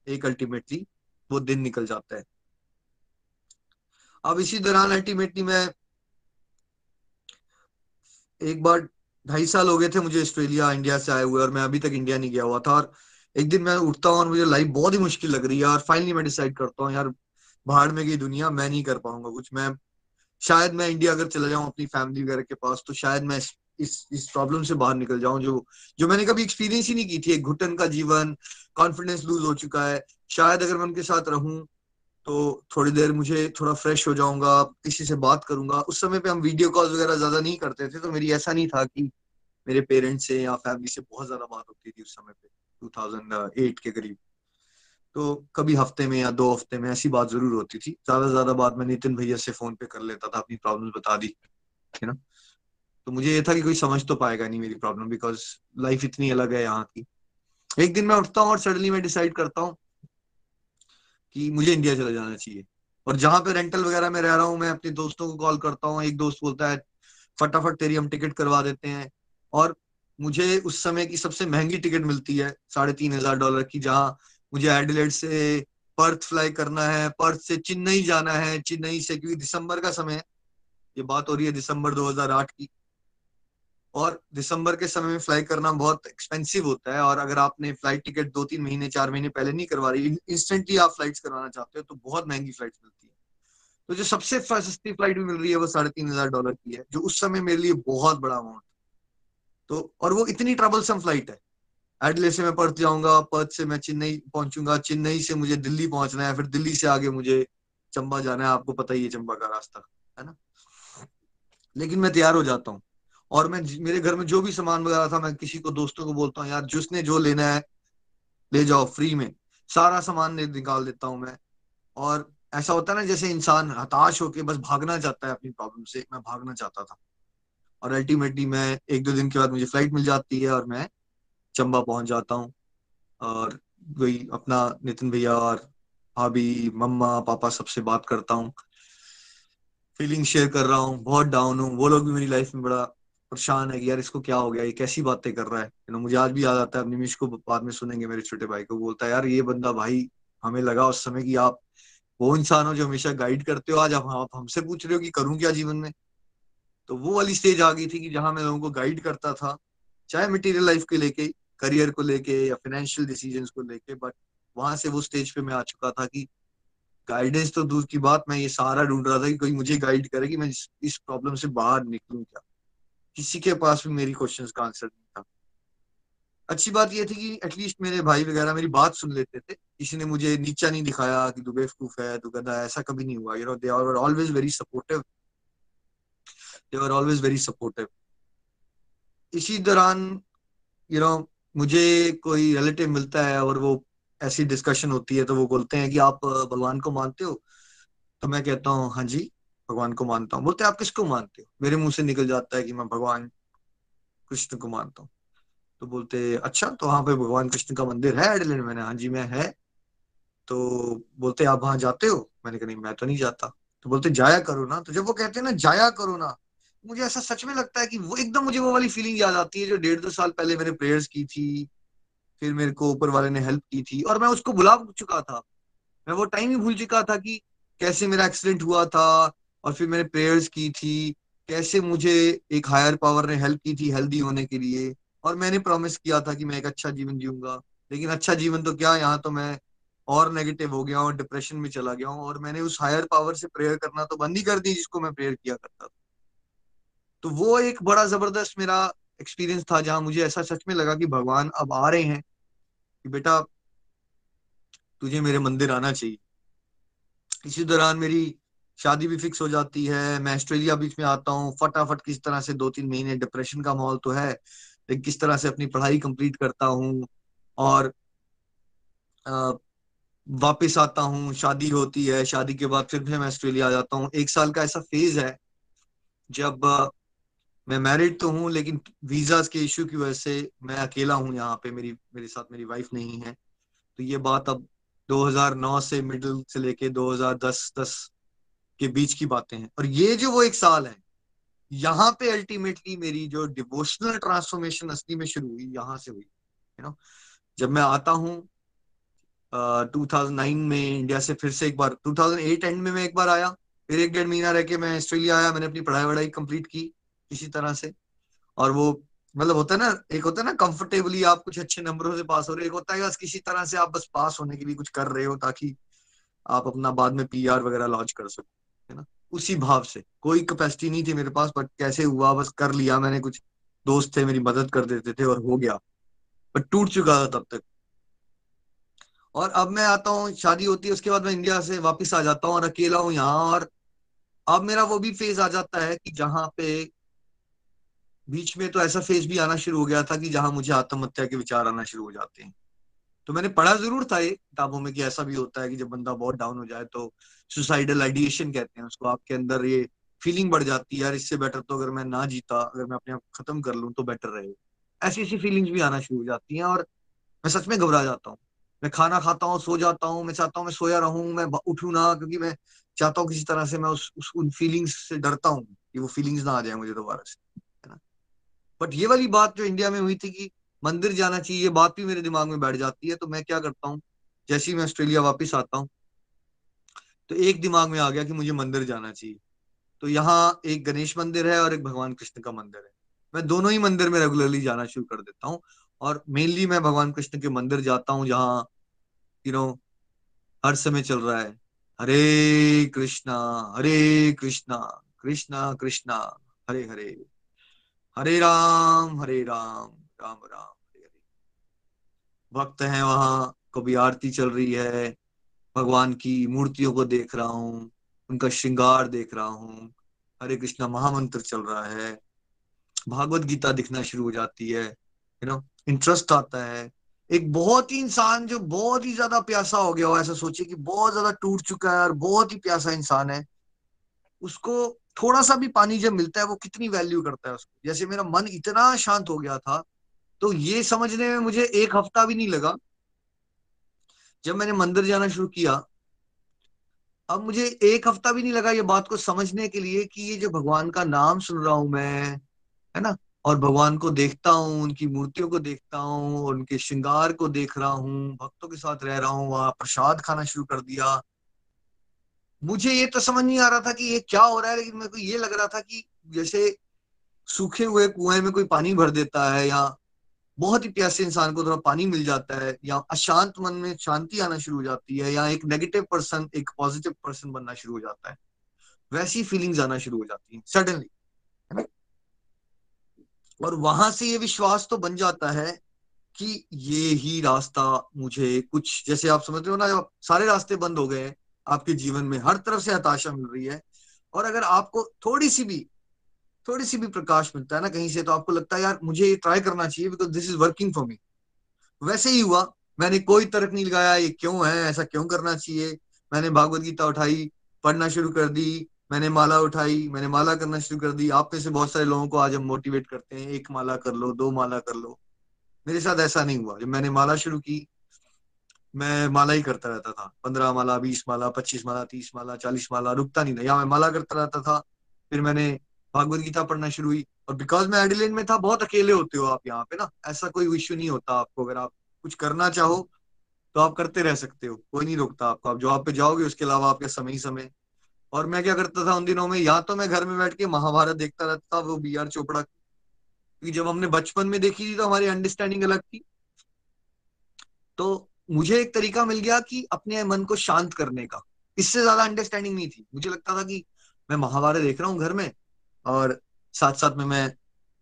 एक अल्टीमेटली वो दिन निकल जाता है। अब इसी दौरान अल्टीमेटली मैं एक बार ढाई साल हो गए थे मुझे ऑस्ट्रेलिया, इंडिया से आए हुए और मैं अभी तक इंडिया नहीं गया हुआ था और एक दिन मैं उठता हूँ और मुझे लाइफ बहुत ही मुश्किल लग रही है और फाइनली मैं डिसाइड करता हूँ, यार बाहर में गई दुनिया, मैं नहीं कर पाऊँगा कुछ। मैं, शायद मैं इंडिया अगर चला जाऊँ अपनी फैमिली वगैरह के पास तो शायद मैं इस इस प्रॉब्लम से बाहर निकल जाऊँ, जो जो मैंने कभी एक्सपीरियंस ही नहीं की थी। एक घुटन का जीवन कॉन्फिडेंस लूज हो चुका है। शायद अगर मैं उनके साथ रहूँ तो थोड़ी देर मुझे थोड़ा फ्रेश हो जाऊँगा, किसी से बात करूँगा। उस समय पे हम वीडियो कॉल वगैरह ज़्यादा नहीं करते थे तो मेरी ऐसा नहीं था कि मेरे पेरेंट्स से या फैमिली से बहुत ज़्यादा बात होती थी उस समय पे 2008 के करीब। तो कभी हफ़्ते में या दो हफ़्ते में ऐसी बात ज़रूर होती थी। ज़्यादा से ज़्यादा बात मैं नितिन भैया से फ़ोन पे कर लेता था, अपनी प्रॉब्लम बता दी, है ना? तो मुझे ये था कि कोई समझ तो पाएगा नहीं मेरी प्रॉब्लम बिकॉज़ लाइफ इतनी अलग है यहाँ की। एक दिन मैं उठता हूँ और सडनली मैं डिसाइड करता हूँ कि मुझे इंडिया चला जाना चाहिए। और जहाँ पे रेंटल वगैरह में रह रहा हूँ, मैं अपने दोस्तों को कॉल करता हूँ, एक दोस्त बोलता है, फटाफट तेरी हम टिकट करवा देते हैं। और मुझे उस समय की सबसे महँगी टिकट मिलती है, साढ़े तीन हज़ार डॉलर की, जहाँ मुझे एडिलेट से पर्थ फ्लाई करना है पर्थ से चेन्नई जाना है चेन्नई से क्योंकि दिसंबर का समय है। ये बात हो रही है दिसंबर 2008 की। और दिसंबर के समय में फ्लाई करना बहुत एक्सपेंसिव होता है और अगर आपने फ़्लाइट टिकट दो तीन महीने, चार महीने पहले नहीं करवा रही इंस्टेंटली आप फ्लाइट्स करवाना चाहते हो तो बहुत महँगी फ़्लाइट मिलती है। तो जो सबसे सस्ती फ़्लाइट भी मिल रही है वो साढ़े तीन हज़ार डॉलर की है, जो उस समय मेरे लिए बहुत बड़ा अमाउंट तो और वो इतनी ट्रबलसम फ़्लाइट है। एडले से मैं पर्थ जाऊँगा, पर्थ से मैं चेन्नई पहुंचूँगा, चेन्नई से मुझे दिल्ली पहुँचना है, फिर दिल्ली से आगे मुझे चंबा जाना है, आपको पता ही है चंबा का रास्ता, है ना? लेकिन मैं तैयार हो जाता हूँ। और मैं मेरे घर में जो भी सामान वगैरह था, मैं किसी को, दोस्तों को बोलता हूँ, यार, जिसने जो लेना है, ले जाओ फ्री में। सारा सामान निकाल देता हूँ मैं। और ऐसा होता है ना, जैसे इंसान हताश होके बस भागना चाहता है अपनी प्रॉब्लम से, मैं भागना चाहता था। और अल्टीमेटली मैं एक दो दिन के बाद मुझे फ़्लाइट मिल जाती है और मैं चंबा पहुँच जाता हूँ। और वही अपना नितिन भैया और भाभी, मम्मा, पापा सबसे बात करता हूँ। फीलिंग शेयर कर रहा हूँ, बहुत डाउन हूँ। वो लोग भी मेरी लाइफ में बड़ा परेशान है कि यार इसको क्या हो गया, ये कैसी बातें कर रहा है? यू नो मुझे आज भी याद आता है निमिश को बाद में सुनेंगे मेरे छोटे भाई को। बोलता है, यार ये बंदा भाई हमें लगा उस समय कि आप वो इंसान हो जो हमेशा गाइड करते हो। आज आप हमसे पूछ रहे हो कि करूँ क्या जीवन में? तो वो वाली स्टेज आ गई थी कि जहाँ मैं लोगों को गाइड करता था, चाहे मटेरियल लाइफ के लेके करियर को लेके या फाइनेंशियल डिसीजंस को लेके बट वहाँ से वो स्टेज पे मैं आ चुका था कि गाइडेंस तो दूर की बात, मैं ये सारा ढूंढ रहा था कि कोई मुझे गाइड करे कि मैं इस प्रॉब्लम से बाहर निकलूं क्या। किसी के पास भी मेरी क्वेश्चंस का आंसर नहीं था। अच्छी बात यह थी कि एटलीस्ट मेरे भाई वगैरह मेरी बात सुन लेते थे। किसी ने मुझे नीचा नहीं दिखाया कि तू बेवकूफ़ है, तू गधा ऐसा कभी नहीं हुआ। You know they are always very supportive they are always very supportive इसी दौरान यू नो मुझे कोई रिलेटिव मिलता है और वो ऐसी डिस्कशन होती है तो वो बोलते हैं कि आप भगवान को मानते हो? तो मैं कहता हूँ हाँ जी, भगवान को मानता हूँ। बोलते आप किसको मानते हो? मेरे मुँह से निकल जाता है कि मैं भगवान कृष्ण को मानता हूँ। तो बोलते अच्छा तो वहाँ पे भगवान कृष्ण का मंदिर है एडलैंड मैंने हाँ जी, मैं है। तो बोलते, आप वहाँ जाते हो? मैंने कहा, नहीं, मैं तो नहीं जाता। तो बोलते, जाया करो ना। तो जब वो कहते हैं ना, जाया करो ना मुझे ऐसा सच में लगता है कि वो, एकदम मुझे वो वाली फीलिंग याद आती है जो डेढ़ दो साल पहले मैंने प्रेयर्स की थी, फिर मेरे को ऊपर वाले ने हेल्प की थी और मैं उसको भुला चुका था। मैं वो टाइम ही भूल चुका था कि कैसे मेरा एक्सीडेंट हुआ था और फिर मैंने प्रेयर्स की थी, कैसे मुझे एक हायर पावर ने हेल्प की थी हेल्दी होने के लिए और मैंने प्रॉमिस किया था कि मैं एक अच्छा जीवन जीऊँगा। लेकिन अच्छा जीवन तो क्या, यहाँ तो मैं और नेगेटिव हो गया हूँ डिप्रेशन में चला गया हूँ और मैंने उस हायर पावर से प्रेयर करना तो बंद ही कर दी जिसको मैं प्रेयर किया करता था। तो वो एक बड़ा ज़बरदस्त मेरा एक्सपीरियंस था जहाँ मुझे ऐसा सच में लगा कि भगवान अब आ रहे हैं कि बेटा तुझे मेरे मंदिर आना चाहिए। इसी दौरान मेरी शादी भी फिक्स हो जाती है मैं ऑस्ट्रेलिया बीच में आता हूँ फटाफट किस तरह से दो तीन महीने डिप्रेशन का माहौल तो है लेकिन किस तरह से अपनी पढ़ाई कंप्लीट करता हूँ और आ, वापिस आता हूँ शादी होती है शादी के बाद फिर भी मैं ऑस्ट्रेलिया आ जाता हूँ। एक साल का ऐसा फ़ेज़ है जब मैं मैरिड तो हूँ, लेकिन वीजास के इश्यू की वजह से मैं अकेला हूँ यहाँ पे, मेरी, मेरे साथ मेरी वाइफ नहीं है। तो ये बात अब 2009 से मिडिल से लेके 2010 10 के बीच की बातें हैं। और ये जो वो एक साल है, यहाँ पे अल्टीमेटली मेरी जो डिवोशनल ट्रांसफॉर्मेशन असली में शुरू हुई, यहाँ से हुई यू नो जब मैं आता हूँ टू थाउज़ेंड में इंडिया से फिर से एक बार 2008 एंड में मैं एक बार आया, फिर एक डेढ़ महीना रह के मैं ऑस्ट्रेलिया आया, मैंने अपनी पढ़ाई वढ़ाई कंप्लीट की। किसी तरह से। और वो मतलब होता है ना, एक होता है ना कंफर्टेबली आप कुछ अच्छे नंबरों से पास हो रहे एक होता है बस किसी तरह से आप बस पास होने के लिए कुछ कर रहे हो ताकि आप अपना बाद में पीआर वगैरह लॉन्च कर सको, है ना? उसी भाव से। कोई कैपेसिटी नहीं थी मेरे पास बट कैसे हुआ, बस कर लिया मैंने। कुछ दोस्त थे, मेरी मदद कर देते थे और हो गया। बट टूट चुका था तब तक। और अब मैं आता हूँ, शादी होती है, उसके बाद मैं इंडिया से वापस आ जाता हूँ और अकेला हूँ यहाँ। और अब मेरा वो भी फ़ेज़ आ जाता है कि जहाँ पे बीच में तो ऐसा फ़ेज़ भी आना शुरू हो गया था कि जहाँ मुझे आत्महत्या के विचार आना शुरू हो जाते हैं। तो मैंने पढ़ा ज़रूर था ये किताबों में कि ऐसा भी होता है कि जब बंदा बहुत डाउन हो जाए तो सुसाइडल आइडिएशन कहते हैं उसको आपके अंदर ये फीलिंग बढ़ जाती है यार इससे बेटर तो अगर मैं ना जीता अगर मैं अपने आप खत्म कर लूँ तो बेटर रहे। ऐसी ऐसी फीलिंग्स भी आना शुरू हो जाती हैं और मैं सच में घबरा जाता हूँ। मैं खाना खाता हूँ सो जाता हूँ मैं चाहता हूँ मैं सोया रहूँ मैं उठू ना क्योंकि मैं चाहता हूँ किसी तरह से मैं उस, उस उन फीलिंग्स से डरता हूँ कि वो फीलिंग्स ना आ जाए मुझे दोबारा से। बट ये वाली बात जो इंडिया में हुई थी कि मंदिर जाना चाहिए, ये बात भी मेरे दिमाग में बैठ जाती है तो मैं क्या करता हूँ? जैसे ही मैं ऑस्ट्रेलिया वापिस आता हूँ तो एक दिमाग में आ गया कि मुझे मंदिर जाना चाहिए। तो यहाँ एक गणेश मंदिर है और एक भगवान कृष्ण का मंदिर है। मैं दोनों ही मंदिर में रेगुलरली जाना शुरू कर देता हूँ और मेनली मैं भगवान कृष्ण के मंदिर जाता हूँ जहाँ यू नो हर समय चल रहा है। हरे कृष्णा हरे कृष्णा कृष्णा कृष्णा, हरे हरे। हरे राम हरे राम राम राम, हरे हरे। भक्त हैं वहाँ, कभी आरती चल रही है, भगवान की मूर्तियों को देख रहा हूँ, उनका श्रृंगार देख रहा हूँ, हरे कृष्णा महामंत्र चल रहा है। भागवत गीता दिखना शुरू हो जाती है यू नो इंटरेस्ट आता है। एक बहुत ही इंसान जो बहुत ही ज़्यादा प्यासा हो गया हो, ऐसा सोचे कि बहुत ज़्यादा टूट चुका है और बहुत ही प्यासा इंसान है, उसको थोड़ा सा भी पानी जब मिलता है, वो कितनी वैल्यू करता है उसको? जैसे मेरा मन इतना शांत हो गया था तो ये समझने में मुझे एक हफ़्ता भी नहीं लगा। जब मैंने मंदिर जाना शुरू किया, अब मुझे एक हफ़्ता भी नहीं लगा ये बात को समझने के लिए कि ये जो भगवान का नाम सुन रहा हूँ मैं, है ना? और भगवान को देखता हूँ, उनकी मूर्तियों को देखता हूँ, उनके श्रृंगार को देख रहा हूँ, भक्तों के साथ रह रहा हूँ, वहाँ प्रसाद खाना शुरू कर दिया। मुझे ये तो समझ नहीं आ रहा था कि ये क्या हो रहा है, लेकिन मेरे को ये लग रहा था कि जैसे सूखे हुए कुएँ में कोई पानी भर देता है या बहुत ही प्यासे इंसान को थोड़ा पानी मिल जाता है या अशांत मन में शांति आना शुरू हो जाती है या एक नेगेटिव पर्सन एक पॉजिटिव पर्सन बनना शुरू हो जाता है। वैसी फीलिंग्स आना शुरू हो जाती है सडनली है ना? और वहाँ से ये विश्वास तो बन जाता है कि ये ही रास्ता मुझे कुछ, जैसे आप समझते हो ना, जब सारे रास्ते बंद हो गए आपके जीवन में हर तरफ़ से हताशा मिल रही है। और अगर आपको थोड़ी सी भी, थोड़ी सी भी प्रकाश मिलता है ना कहीं से तो आपको लगता है, यार, मुझे ये ट्राई करना चाहिए because this is working for me वैसे ही हुआ, मैंने कोई तर्क नहीं लगाया, ये क्यों है? ऐसा क्यों करना चाहिए? मैंने भागवत गीता उठाई, पढ़ना शुरू कर दी, मैंने माला उठाई, मैंने माला करना शुरू कर दी। आप में से बहुत सारे लोगों को आज हम मोटिवेट करते हैं, एक माला कर लो, दो माला कर लो। मेरे साथ ऐसा नहीं हुआ। जब मैंने माला शुरू की मैं माला ही करता रहता था। पंद्रह माला, बीस माला, पच्चीस माला, तीस माला, चालीस माला, रुकता नहीं था। या मैं माला करता रहता था, फिर मैंने भागवत गीता पढ़ना शुरू हुई। और बिकॉज़ मैं एडिलेन में था, बहुत अकेले होते हो आप यहाँ पे ना। ऐसा कोई इश्यू नहीं होता आपको। अगर आप कुछ करना चाहो तो आप करते रह सकते हो। कोई नहीं रोकता आपको। आप जॉब पे जाओगे, उसके अलावा आपके समय ही समय। और मैं क्या करता था उन दिनों में? या तो मैं घर में बैठ के महाभारत देखता रहता था, वो बी आर चोपड़ा। क्योंकि जब हमने बचपन में देखी थी तो हमारी अंडरस्टैंडिंग अलग थी। तो मुझे एक तरीका मिल गया कि अपने मन को शांत करने का। इससे ज़्यादा अंडरस्टैंडिंग नहीं थी। मुझे लगता था कि मैं महाभारत देख रहा हूँ घर में, और साथ साथ में मैं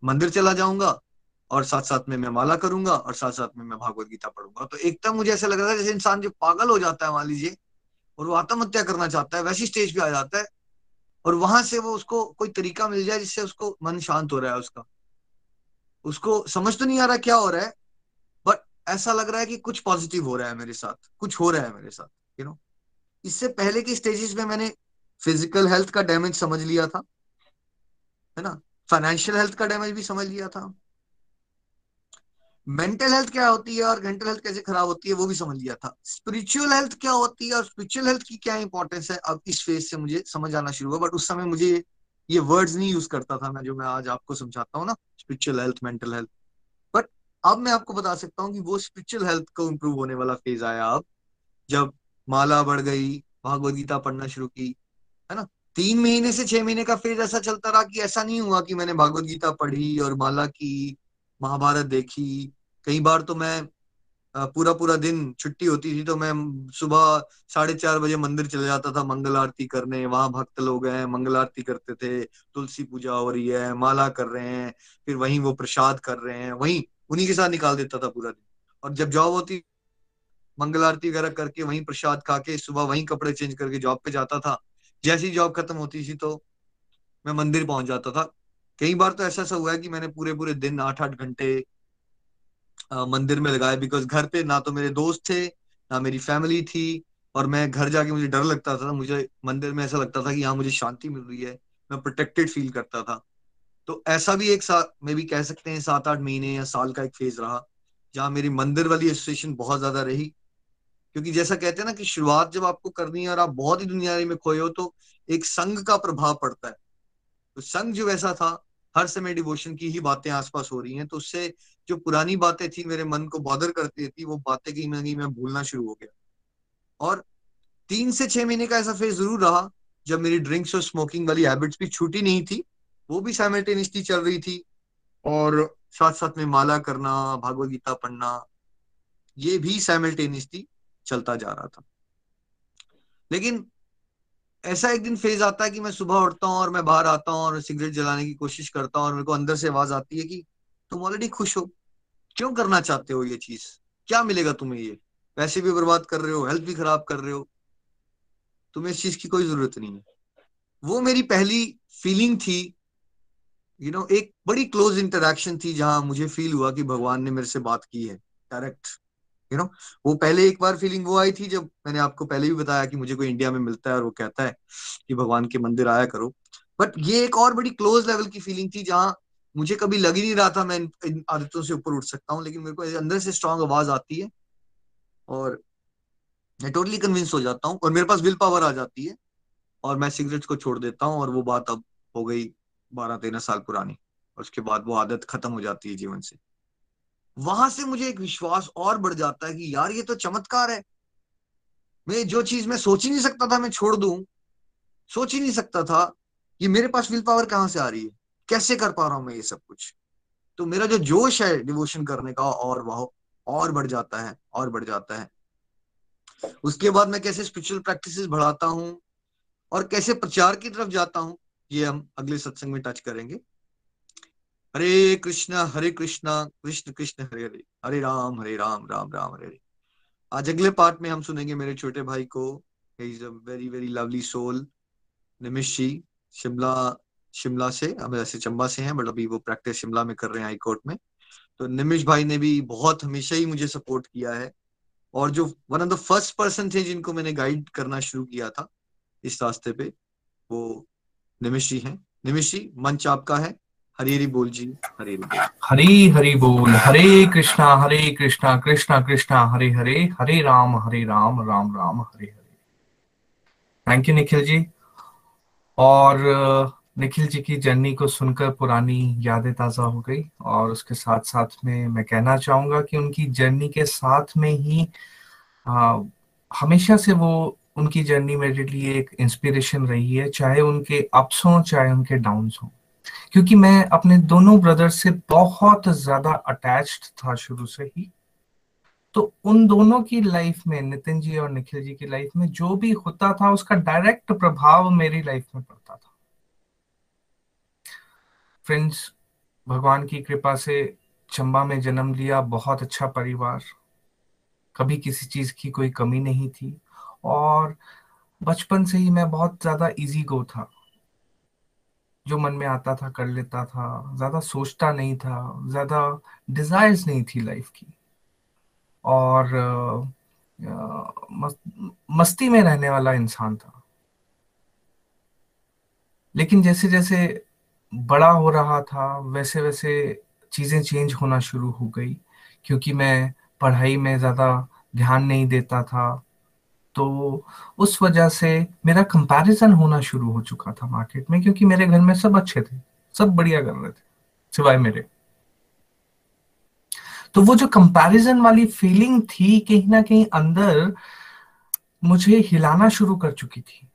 मंदिर चला जाऊँगा, और साथ साथ में मैं माला करूँगा, और साथ साथ में मैं भागवत गीता पढ़ूँगा। तो एकदम मुझे ऐसा लग रहा था जैसे इंसान जो पागल हो जाता है, मान लीजिए, और वो आत्महत्या करना चाहता है, वैसी स्टेज पे आ जाता है, और वहाँ से वो उसको कोई तरीका मिल जाए जिससे उसको मन शांत हो रहा है उसका। उसको समझ तो नहीं आ रहा क्या हो रहा है ऐसा लग रहा है कि कुछ पॉजिटिव हो रहा है मेरे साथ, कुछ हो रहा है मेरे साथ यू नो इससे पहले की स्टेजेस में मैंने फ़िज़िकल हेल्थ का डैमेज समझ लिया था, है ना? फाइनेंशियल हेल्थ का डैमेज भी समझ लिया था। मेंटल हेल्थ क्या होती है और मेंटल हेल्थ कैसे खराब होती है वो भी समझ लिया था। स्पिरिचुअल हेल्थ क्या होती है और स्पिरिचुअल हेल्थ की क्या इंपॉर्टेंस है, अब इस फ़ेज़ से मुझे समझ आना शुरू हुआ बट उस समय मुझे ये वर्ड्स नहीं यूज़ करता था मैं, जो मैं आज आपको समझाता हूँ ना स्पिरिचुअल हेल्थ मेंटल हेल्थ अब मैं आपको बता सकता हूँ कि वो स्पिरिचुअल हेल्थ को इम्प्रूव होने वाला फ़ेज़ आया अब, जब माला बढ़ गई, भागवत गीता पढ़ना शुरू की, है ना? तीन महीने से छह महीने का फ़ेज़ ऐसा चलता रहा कि ऐसा नहीं हुआ कि मैंने भागवत गीता पढ़ी और माला की, महाभारत देखी। कई बार तो मैं पूरा पूरा दिन छुट्टी होती थी तो मैं सुबह साढ़े चार बजे मंदिर चले जाता था, मंगल आरती करने। वहाँ भक्त लोग हैं, मंगल आरती करते थे। तुलसी पूजा हो रही है, माला कर रहे हैं, फिर वहीं वो प्रसाद कर रहे हैं, वहीं उन्हीं के साथ निकाल देता था पूरा दिन। और जब जॉब होती मंगल आरती वगैरह करके वहीं प्रसाद खा के सुबह वहीं कपड़े चेंज करके जॉब पे जाता था। जैसी जॉब खत्म होती थी तो मैं मंदिर पहुँच जाता था। कई बार तो ऐसा सा हुआ है कि मैंने पूरे पूरे दिन आठ आठ घंटे मंदिर में लगाए बिकॉज़ घर पे ना तो मेरे दोस्त थे, ना मेरी फैमिली थी और मैं घर जाके मुझे डर लगता था। मुझे मंदिर में ऐसा लगता था कि यहाँ मुझे शांति मिल रही है। मैं प्रोटेक्टेड फील करता था। तो ऐसा भी एक साल में भी कह सकते हैं सात आठ महीने या साल का एक फ़ेज़ रहा, जहाँ मेरी मंदिर वाली एसोसिएशन बहुत ज़्यादा रही। क्योंकि जैसा कहते हैं ना कि शुरुआत जब आपको करनी है और आप बहुत ही दुनियादारी में खोए हो तो एक संघ का प्रभाव पड़ता है। तो संघ जो ऐसा था, हर समय डिवोशन की ही बातें आसपास हो रही हैं तो उससे जो पुरानी बातें थी, मेरे मन को बॉदर करती थी, वो बातें कहीं ना कहीं मैं भूलना शुरू हो गया। और तीन से छह महीने का ऐसा फ़ेज़ ज़रूर रहा, जब मेरी ड्रिंक्स और स्मोकिंग वाली हैबिट्स भी छूटी नहीं थी वो भी साइमल्टेनियसली चल रही थी। और साथ साथ में माला करना, भागवत गीता पढ़ना, ये भी साइमल्टेनियसली चलता जा रहा था। लेकिन ऐसा एक दिन फ़ेज़ आता है कि मैं सुबह उठता हूँ और मैं बाहर आता हूँ और सिगरेट जलाने की कोशिश करता हूँ और मेरे को अंदर से आवाज़ आती है कि तुम ऑलरेडी खुश हो। क्यों करना चाहते हो ये चीज़? क्या मिलेगा तुम्हें ये? पैसे भी बर्बाद कर रहे हो हेल्थ भी खराब कर रहे हो। तुम्हें इस चीज़ की कोई ज़रूरत नहीं है। वो मेरी पहली फीलिंग थी यू you नो know, एक बड़ी क्लोज इंटरेक्शन थी जहाँ मुझे फील हुआ कि भगवान ने मेरे से बात की है डायरेक्ट यू नो वो पहले एक बार फीलिंग वो आई थी जब मैंने आपको पहले भी बताया कि मुझे कोई इंडिया में मिलता है और वो कहता है कि भगवान के मंदिर आया करो। बट ये एक और बड़ी क्लोज लेवल की फीलिंग थी जहाँ मुझे कभी लग ही नहीं रहा था मैं इन, इन आदतों से ऊपर उठ सकता हूँ लेकिन मेरे को अंदर से स्ट्रांग आवाज़ आती है और मैं टोटली कन्विंस हो जाता हूँ और मेरे पास विल पावर आ जाती है और मैं सिगरेट को छोड़ देता हूँ और वो बात अब हो गई। बारह तेरह साल पुरानी और उसके बाद वो आदत खत्म हो जाती है जीवन से। वहाँ से मुझे एक विश्वास और बढ़ जाता है कि यार ये तो चमत्कार है। मैं जो चीज़ मैं सोच ही नहीं सकता था, मैं छोड़ दू। सोच ही नहीं सकता था कि मेरे पास विल पावर कहाँ से आ रही है? कैसे कर पा रहा हूँ मैं ये सब कुछ? तो मेरा जो जोश है डिवोशन करने का और वह और बढ़ जाता है, और बढ़ जाता है। उसके बाद मैं कैसे स्पिरिचुअल प्रैक्टिस बढ़ाता हूँ और कैसे प्रचार की तरफ़ जाता हूँ ये हम अगले सत्संग में टच करेंगे। हरे कृष्णा हरे कृष्णा, कृष्ण कृष्ण, हरे हरे हरे राम हरे राम राम राम, हरे हरे। आज अगले पार्ट में हम सुनेंगे मेरे छोटे भाई को। Is a very very lovely soul Nimish ji Shimla Shimla से, हम ऐसे चंबा से हैं बट अभी वो प्रैक्टिस शिमला में कर रहे हैं हाई कोर्ट में। तो निमिश भाई ने भी बहुत हमेशा ही मुझे सपोर्ट किया है। और जो one of the first person थे जिनको मैंने गाइड करना शुरू किया था, इस रास्ते पे, वो निमिश जी हैं। निमिश जी मंच आपका है। हरी बोल जी हरी हरी
हरी हरी बोल। हरे कृष्णा हरे कृष्णा कृष्णा कृष्णा हरे हरे। हरे राम हरे राम राम राम हरे हरे। Thank you Nikhil ji. और निखिल जी की जर्नी को सुनकर पुरानी यादें ताज़ा हो गई। और उसके साथ साथ में मैं कहना चाहूँगा कि उनकी जर्नी के साथ में ही आ, हमेशा से वो उनकी जर्नी मेरे लिए एक इंस्पिरेशन रही है, चाहे उनके अप्स हों, चाहे उनके डाउन्स हों। क्योंकि मैं अपने दोनों ब्रदर से बहुत ज़्यादा अटैच्ड था शुरू से ही। तो उन दोनों की लाइफ में, नितिन जी और निखिल जी की लाइफ में जो भी होता था, उसका डायरेक्ट प्रभाव मेरी लाइफ में पड़ता था। फ्रेंड्स भगवान की कृपा से चंबा में जन्म लिया, बहुत अच्छा परिवार। कभी किसी चीज़ की कोई कमी नहीं थी। और बचपन से ही मैं बहुत ज़्यादा इजी गो था। जो मन में आता था, कर लेता था, ज़्यादा सोचता नहीं था, ज़्यादा डिजायर्स नहीं थी लाइफ की। और मस्ती में रहने वाला इंसान था। लेकिन जैसे जैसे बड़ा हो रहा था वैसे वैसे चीज़ें चेंज होना शुरू हो गई, क्योंकि मैं पढ़ाई में ज़्यादा ध्यान नहीं देता था। तो उस वजह से मेरा कंपैरिजन होना शुरू हो चुका था मार्केट में, क्योंकि मेरे घर में सब अच्छे थे, सब बढ़िया कर रहे थे, सिवाय मेरे। तो वो जो कंपैरिजन वाली फीलिंग थी, कहीं ना कहीं अंदर मुझे हिलाना शुरू कर चुकी थी।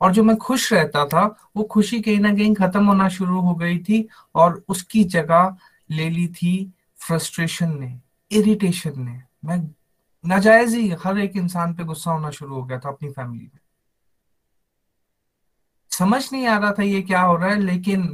और जो मैं खुश रहता था, वो खुशी कहीं ना कहीं खत्म होना शुरू हो गई थी और उसकी जगह ले ली थी फ्रस्ट्रेशन ने इरिटेशन ने। मैं नाजायज ही हर एक इंसान पे गुस्सा होना शुरू हो गया था अपनी फैमिली में। समझ नहीं आ रहा था ये क्या हो रहा है, लेकिन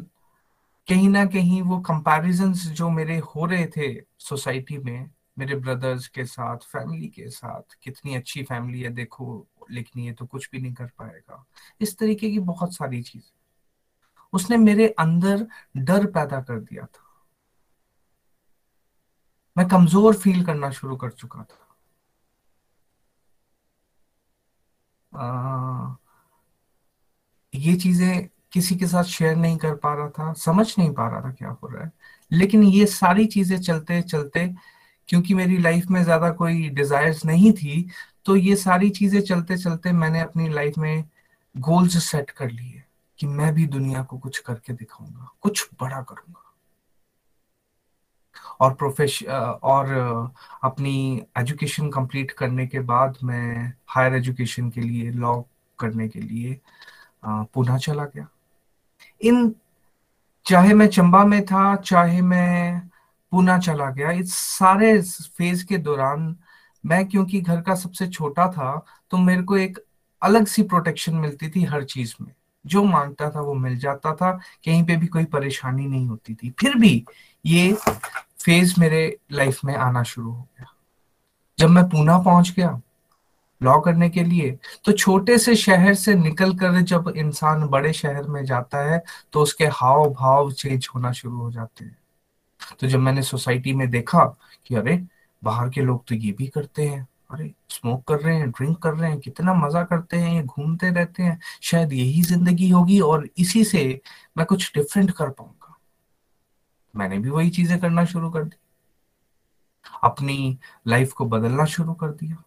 कहीं ना कहीं वो कंपैरिजन जो मेरे हो रहे थे सोसाइटी में, मेरे ब्रदर्स के साथ फैमिली के साथ, कितनी अच्छी फैमिली है देखो लिखनी है तो कुछ भी नहीं कर पाएगा। इस तरीके की बहुत सारी चीज़। उसने मेरे अंदर डर पैदा कर दिया था। मैं कमज़ोर फील करना शुरू कर चुका था। आ, ये चीज़ें किसी के साथ शेयर नहीं कर पा रहा था समझ नहीं पा रहा था क्या हो रहा है। लेकिन ये सारी चीज़ें चलते चलते क्योंकि मेरी लाइफ में ज़्यादा कोई डिजायर्स नहीं थी तो ये सारी चीज़ें चलते चलते मैंने अपनी लाइफ में गोल्स सेट कर लिए कि मैं भी दुनिया को कुछ करके दिखाऊँगा कुछ बड़ा करूँगा। और प्रोफेश और अपनी एजुकेशन कंप्लीट करने के बाद मैं हायर एजुकेशन के लिए लॉ करने के लिए पुणे चला गया। इन, चाहे मैं चंबा में था, चाहे मैं पुणे चला गया, इस सारे फ़ेज़ के दौरान मैं, क्योंकि घर का सबसे छोटा था तो मेरे को एक अलग सी प्रोटेक्शन मिलती थी हर चीज़ में। जो माँगता था वो मिल जाता था, कहीं पे भी कोई परेशानी नहीं होती थी। फिर भी ये फ़ेज़ मेरे लाइफ में आना शुरू हो गया। जब मैं पूना पहुँच गया लॉ करने के लिए तो छोटे से शहर से निकल कर जब इंसान बड़े शहर में जाता है तो उसके हाव भाव चेंज होना शुरू हो जाते हैं। तो जब मैंने सोसाइटी में देखा कि अरे, बाहर के लोग तो ये भी करते हैं, अरे स्मोक कर रहे हैं ड्रिंक कर रहे हैं, कितना मज़ा करते हैं, ये घूमते रहते हैं, शायद यही ज़िंदगी होगी और इसी से मैं कुछ डिफरेंट कर पाऊँगा। मैंने भी वही चीज़ें करना शुरू कर दी। अपनी लाइफ को बदलना शुरू कर दिया।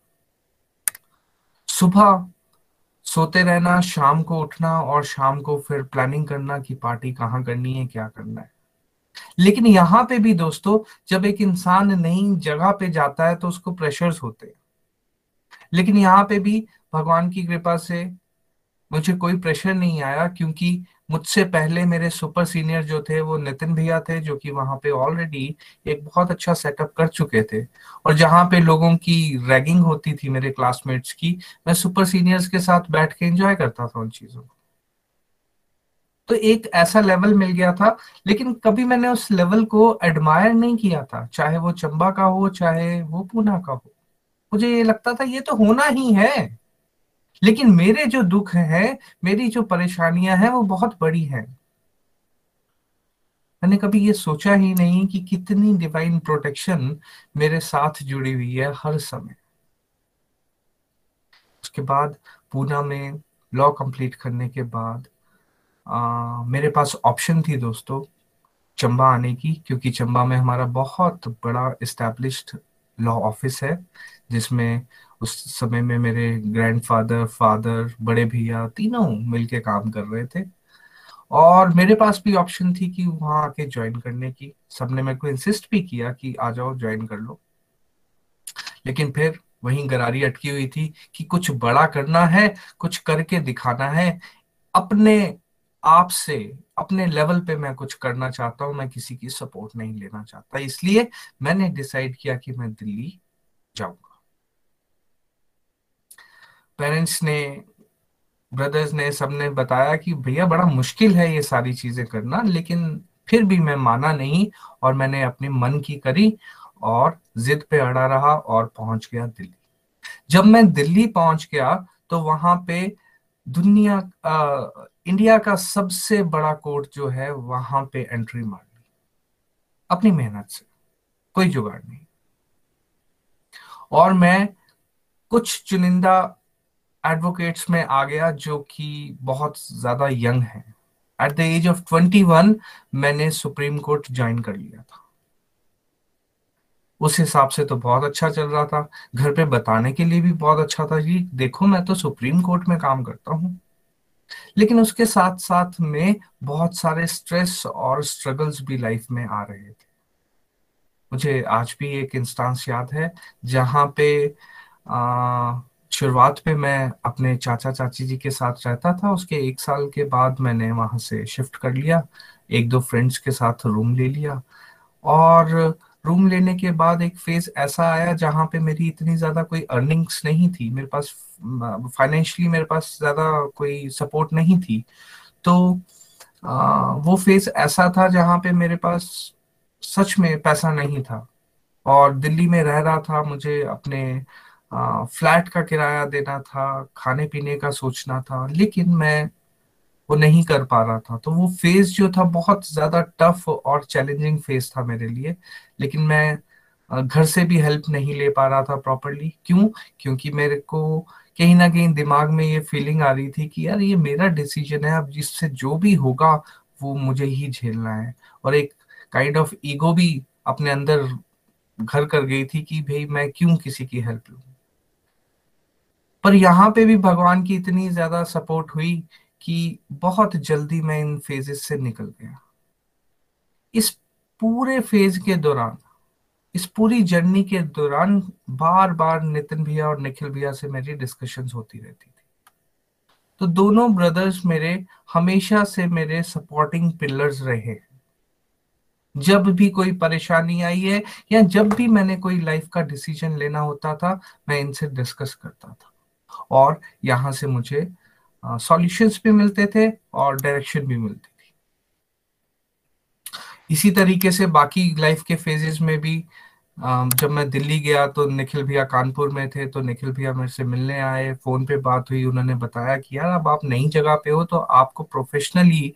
सुबह सोते रहना, शाम को उठना और शाम को फिर प्लानिंग करना कि पार्टी कहाँ करनी है, क्या करना है। लेकिन यहाँ पे भी दोस्तों, जब एक इंसान नई जगह पे जाता है तो उसको प्रेशर्स होते हैं। लेकिन यहाँ पे भी भगवान की कृपा से मुझे कोई प्रेशर नहीं आया क्योंकि मुझसे पहले मेरे सुपर सीनियर जो थे, वो नितिन भैया थे, जो कि वहाँ पे ऑलरेडी एक बहुत अच्छा सेटअप कर चुके थे। और जहाँ पे लोगों की रैगिंग होती थी मेरे क्लासमेट्स की, मैं सुपर सीनियर्स के साथ बैठ के एंजॉय करता था उन चीज़ों को। तो एक ऐसा लेवल मिल गया था, लेकिन कभी मैंने उस लेवल को एडमायर नहीं किया था, चाहे वो चंबा का हो, चाहे वो पूना का हो। मुझे ये लगता था, ये तो होना ही है। लेकिन मेरे जो दुख है मेरी जो परेशानियाँ हैं वो बहुत बड़ी हैं। मैंने कभी ये सोचा ही नहीं कि कितनी डिवाइन प्रोटेक्शन मेरे साथ जुड़ी हुई है हर समय। उसके बाद पूना में लॉ कंप्लीट करने के बाद आ, मेरे पास ऑप्शन थी दोस्तों चंबा आने की क्योंकि चंबा में हमारा बहुत बड़ा इस्टेब्लिश्ड लॉ ऑफ़िस है जिसमें उस समय में मेरे ग्रैंडफादर फादर बड़े भैया तीनों मिलके काम कर रहे थे। और मेरे पास भी ऑप्शन थी कि वहाँ आके ज्वाइन करने की। सबने मेरे को इंसिस्ट भी किया कि आ जाओ ज्वाइन कर लो। लेकिन फिर वहीं गरारी अटकी हुई थी कि कुछ बड़ा करना है, कुछ करके दिखाना है। अपने आप से, अपने लेवल पे मैं कुछ करना चाहता हूँ, मैं किसी की सपोर्ट नहीं लेना चाहता। इसलिए मैंने डिसाइड किया कि मैं दिल्ली जाऊँगा। पेरेंट्स ने ब्रदर्स ने सबने बताया कि भैया बड़ा मुश्किल है ये सारी चीज़ें करना लेकिन फिर भी मैं माना नहीं और मैंने अपने मन की करी और जिद पे अड़ा रहा और पहुँच गया दिल्ली। जब मैं दिल्ली पहुँच गया तो वहाँ पे दुनिया आ, इंडिया का सबसे बड़ा कोर्ट जो है वहाँ पे एंट्री मार ली। अपनी मेहनत से कोई जुगाड़ नहीं। और मैं कुछ चुनिंदा एडवोकेट्स में आ गया जो कि बहुत ज़्यादा यंग है। At the age of twenty one मैंने सुप्रीम कोर्ट ज्वाइन कर लिया था। उस हिसाब से तो बहुत अच्छा चल रहा था। घर पे बताने के लिए भी बहुत अच्छा था जी देखो मैं तो सुप्रीम कोर्ट में काम करता हूँ। लेकिन उसके साथ साथ में बहुत सारे स्ट्रेस और स्ट्रगल्स भी लाइफ में आ रहे थे। मुझे आज भी एक इंस्टांस याद है जहाँ पे आ, शुरुआत पे मैं अपने चाचा चाची जी के साथ रहता था उसके एक साल के बाद मैंने वहाँ से शिफ्ट कर लिया एक दो फ्रेंड्स के साथ रूम ले लिया। और रूम लेने के बाद एक फ़ेज़ ऐसा आया जहाँ पे मेरी इतनी ज़्यादा कोई अर्निंग्स नहीं थी मेरे पास फाइनेंशियली मेरे पास ज़्यादा कोई सपोर्ट नहीं थी। तो आ, वो फ़ेज़ ऐसा था जहाँ पे मेरे पास सच में पैसा नहीं था। और दिल्ली में रह रहा था मुझे अपने फ्लैट का किराया देना था, खाने पीने का सोचना था, लेकिन मैं वो नहीं कर पा रहा था। तो वो फ़ेज़ जो था, बहुत ज़्यादा टफ और चैलेंजिंग फ़ेज़ था मेरे लिए, लेकिन मैं घर से भी हेल्प नहीं ले पा रहा था प्रॉपरली क्यों? क्योंकि मेरे को कहीं ना कहीं दिमाग में ये फीलिंग आ रही थी कि यार ये मेरा डिसीज़न है, अब जिससे जो भी होगा, वो मुझे ही झेलना है। और एक काइंड ऑफ़ ईगो भी अपने अंदर घर कर गई थी कि भाई मैं क्यों किसी की हेल्प लू? पर यहाँ पे भी भगवान की इतनी ज़्यादा सपोर्ट हुई कि बहुत जल्दी मैं इन फेजेस से निकल गया। इस पूरे फ़ेज़ के दौरान, इस पूरी जर्नी के दौरान बार बार नितिन भैया और निखिल भैया से मेरी डिस्कशंस होती रहती थी। तो दोनों ब्रदर्स मेरे हमेशा से मेरे सपोर्टिंग पिलर्स रहे। जब भी कोई परेशानी आई है या जब भी मैंने कोई लाइफ का डिसीज़न लेना होता था, मैं इनसे डिस्कस करता था। और यहाँ से मुझे सॉल्यूशंस भी मिलते थे और डायरेक्शन भी मिलती थी। इसी तरीके से बाकी लाइफ के फेजेस में भी जब मैं दिल्ली गया तो निखिल भैया कानपुर में थे तो निखिल भैया मेरे से मिलने आए फ़ोन पे बात हुई, उन्होंने बताया कि यार अब आप नई जगह पे हो तो आपको प्रोफेशनली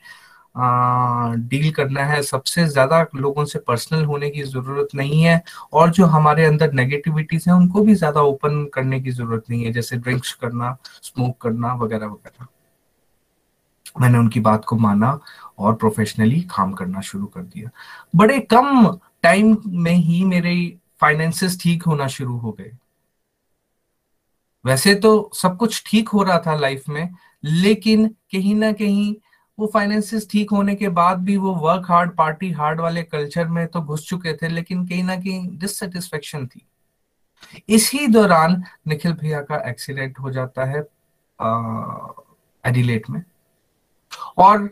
डील करना है। सबसे ज़्यादा लोगों से पर्सनल होने की ज़रूरत नहीं है और जो हमारे अंदर नेगेटिविटीज हैं, उनको भी ज़्यादा ओपन करने की ज़रूरत नहीं है, जैसे ड्रिंक्स करना स्मोक करना, वगैरह वगैरह। मैंने उनकी बात को माना और प्रोफेशनली काम करना शुरू कर दिया। बड़े कम टाइम में ही मेरे फाइनेंसेस ठीक होना शुरू हो गए। वैसे तो सब कुछ ठीक हो रहा था लाइफ में, लेकिन कहीं ना कहीं वो फाइनेंसिस ठीक होने के बाद भी वो वर्क हार्ड पार्टी हार्ड वाले कल्चर में तो घुस चुके थे, लेकिन कहीं ना कहीं डिससेटिस्फेक्शन थी। इसी दौरान निखिल भैया का एक्सीडेंट हो जाता है एडिलेट में। और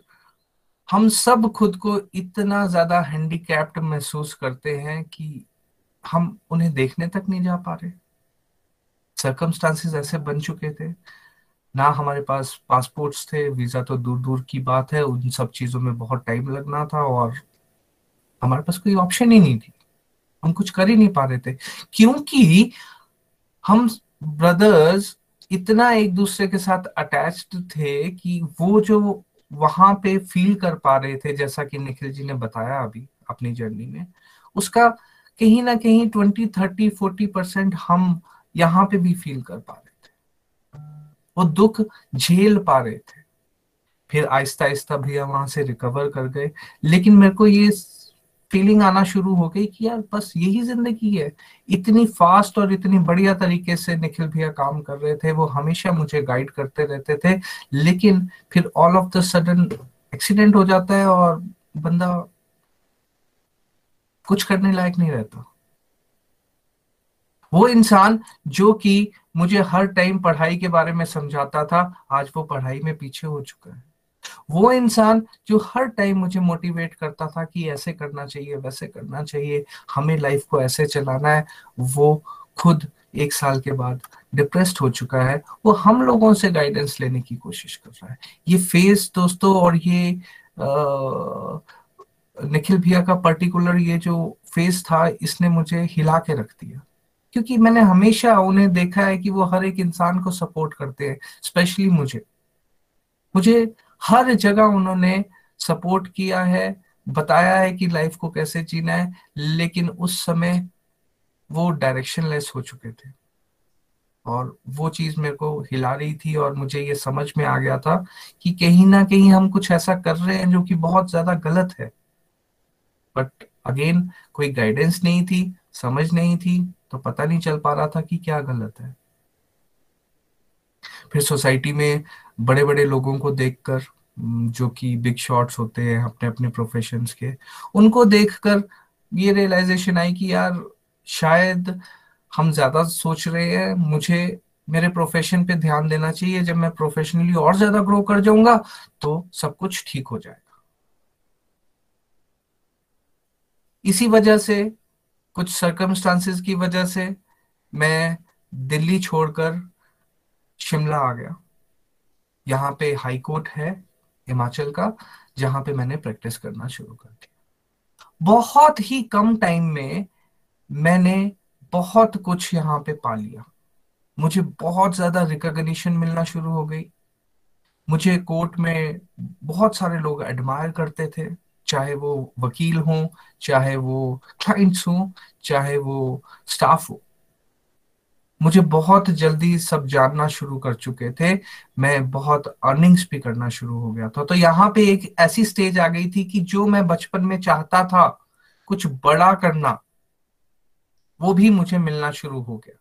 हम सब खुद को इतना ज़्यादा हैंडीकैप्ड महसूस करते हैं कि हम उन्हें देखने तक नहीं जा पा रहे। सर्कमस्टांसिस ऐसे बन चुके थे ना हमारे पास पासपोर्ट्स थे वीज़ा तो दूर दूर की बात है, उन सब चीज़ों में बहुत टाइम लगना था और हमारे पास कोई ऑप्शन ही नहीं थी। हम कुछ कर ही नहीं पा रहे थे, क्योंकि हम ब्रदर्स इतना एक दूसरे के साथ अटैच्ड थे कि वो जो वहाँ पे फील कर पा रहे थे, जैसा कि निखिल जी ने बताया अभी अपनी जर्नी में, उसका कहीं ना कहीं ट्वेंटी थर्टी फोर्टी परसेंट हम यहाँ पे भी फील कर पा रहे वो दुख झेल पा रहे थे। फिर आहिस्ता आहिस्ता भैया वहाँ से रिकवर कर गए। लेकिन मेरे को ये फीलिंग आना शुरू हो गई कि यार बस यही ज़िंदगी है। इतनी फास्ट और इतनी बढ़िया तरीके से निखिल भैया काम कर रहे थे, वो हमेशा मुझे गाइड करते रहते थे। लेकिन फिर all of the sudden accident हो जाता है और बंदा कुछ करने लायक नहीं रहता। वो इंसान जो कि मुझे हर टाइम पढ़ाई के बारे में समझाता था आज वो पढ़ाई में पीछे हो चुका है। वो इंसान जो हर टाइम मुझे मोटिवेट करता था कि ऐसे करना चाहिए वैसे करना चाहिए हमें लाइफ को ऐसे चलाना है वो खुद एक साल के बाद डिप्रेस्ड हो चुका है। वो हम लोगों से गाइडेंस लेने की कोशिश कर रहा है। ये फेस दोस्तों और ये आ, निखिल भैया का पर्टिकुलर ये जो फेस था इसने मुझे हिला के रख दिया। क्योंकि मैंने हमेशा उन्हें देखा है कि वो हर एक इंसान को सपोर्ट करते हैं, स्पेशली मुझे। मुझे हर जगह उन्होंने सपोर्ट किया है, बताया है कि लाइफ को कैसे जीना है, लेकिन उस समय वो डायरेक्शन लेस हो चुके थे। और वो चीज़ मेरे को हिला रही थी और मुझे ये समझ में आ गया था कि कहीं ना कहीं हम कुछ ऐसा कर रहे हैं जो कि बहुत ज़्यादा गलत है। बट अगेन कोई गाइडेंस नहीं थी, समझ नहीं थी तो पता नहीं चल पा रहा था कि क्या गलत है। फिर सोसाइटी में बड़े बड़े लोगों को देखकर जो कि बिग शॉट्स होते हैं अपने अपने प्रोफेशन के, उनको देखकर ये रियलाइजेशन आई कि यार, शायद हम ज़्यादा सोच रहे हैं, मुझे, मेरे प्रोफेशन पे ध्यान देना चाहिए, जब मैं प्रोफेशनली और ज़्यादा ग्रो कर जाऊँगा तो सब कुछ ठीक हो जाएगा। इसी वजह से कुछ सर्कमस्टांसिस की वजह से मैं दिल्ली छोड़कर शिमला आ गया। यहाँ पे हाई कोर्ट है, हिमाचल का, जहाँ पे मैंने प्रैक्टिस करना शुरू कर दिया। बहुत ही कम टाइम में मैंने बहुत कुछ यहाँ पे पा लिया। मुझे बहुत ज़्यादा रिकॉग्निशन मिलना शुरू हो गई। मुझे कोर्ट में बहुत सारे लोग एडमायर करते थे। चाहे वो वकील हों, चाहे वो क्लाइंट्स हों, चाहे वो स्टाफ हो। मुझे बहुत जल्दी सब जानना शुरू कर चुके थे। मैं बहुत अर्निंग्स भी करना शुरू हो गया था। तो यहाँ पे एक ऐसी स्टेज आ गई थी कि जो मैं बचपन में चाहता था कुछ बड़ा करना, वो भी मुझे मिलना शुरू हो गया।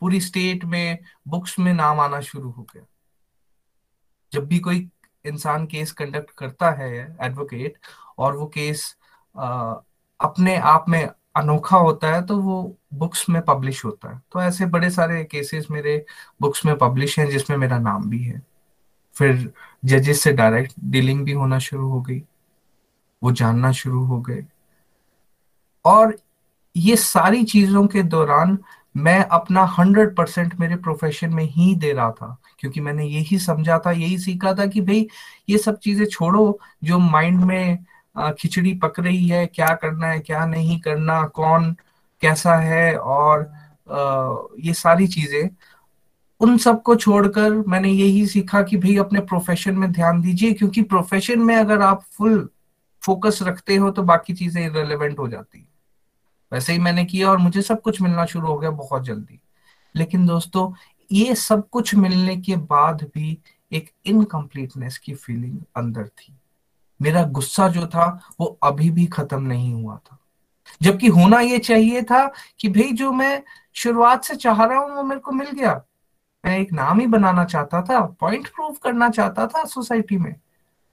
पूरी स्टेट में बुक्स में नाम आना शुरू हो गया। जब भी कोई इंसान केस कंडक्ट करता है एडवोकेट और वो केस आ, अपने आप में अनोखा होता है तो वो बुक्स में पब्लिश होता है। तो ऐसे बड़े सारे केसेस मेरे बुक्स में पब्लिश हैं जिसमें मेरा नाम भी है। फिर जजेस से डायरेक्ट डीलिंग भी होना शुरू हो गई। वो जानना शुरू हो गए। और ये सारी चीज़ों के दौरान मैं अपना हंड्रेड परसेंट मेरे प्रोफेशन में ही दे रहा था क्योंकि मैंने यही समझा था यही सीखा था कि भाई ये सब चीज़ें छोड़ो जो माइंड में खिचड़ी पक रही है, क्या करना है, क्या नहीं करना, कौन कैसा है और ये सारी चीज़ें। उन सबको छोड़कर मैंने यही सीखा कि भाई अपने प्रोफेशन में ध्यान दीजिए, क्योंकि प्रोफेशन में अगर आप फुल फोकस रखते हो तो बाकी चीज़ें इरेलीवेंट हो जाती। वैसे ही मैंने किया और मुझे सब कुछ मिलना शुरू हो गया बहुत जल्दी। लेकिन दोस्तों, ये सब कुछ मिलने के बाद भी एक इनकम्प्लीटनेस की फीलिंग अंदर थी। मेरा गुस्सा जो था वो अभी भी खत्म नहीं हुआ था। जबकि होना ये चाहिए था कि भाई जो मैं शुरुआत से चाह रहा हूँ वो मेरे को मिल गया। मैं एक नाम ही बनाना चाहता था पॉइंट प्रूव करना चाहता था सोसाइटी में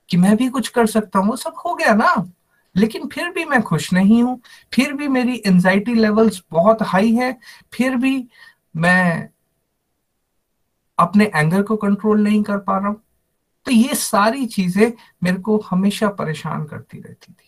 कि मैं भी कुछ कर सकता हूँ, वो सब हो गया ना। लेकिन फिर भी मैं खुश नहीं हूँ, फिर भी मेरी एंजाइटी लेवल्स बहुत हाई है, फिर भी मैं अपने एंगर को कंट्रोल नहीं कर पा रहा हूँ। तो ये सारी चीज़ें मेरे को हमेशा परेशान करती रहती थी।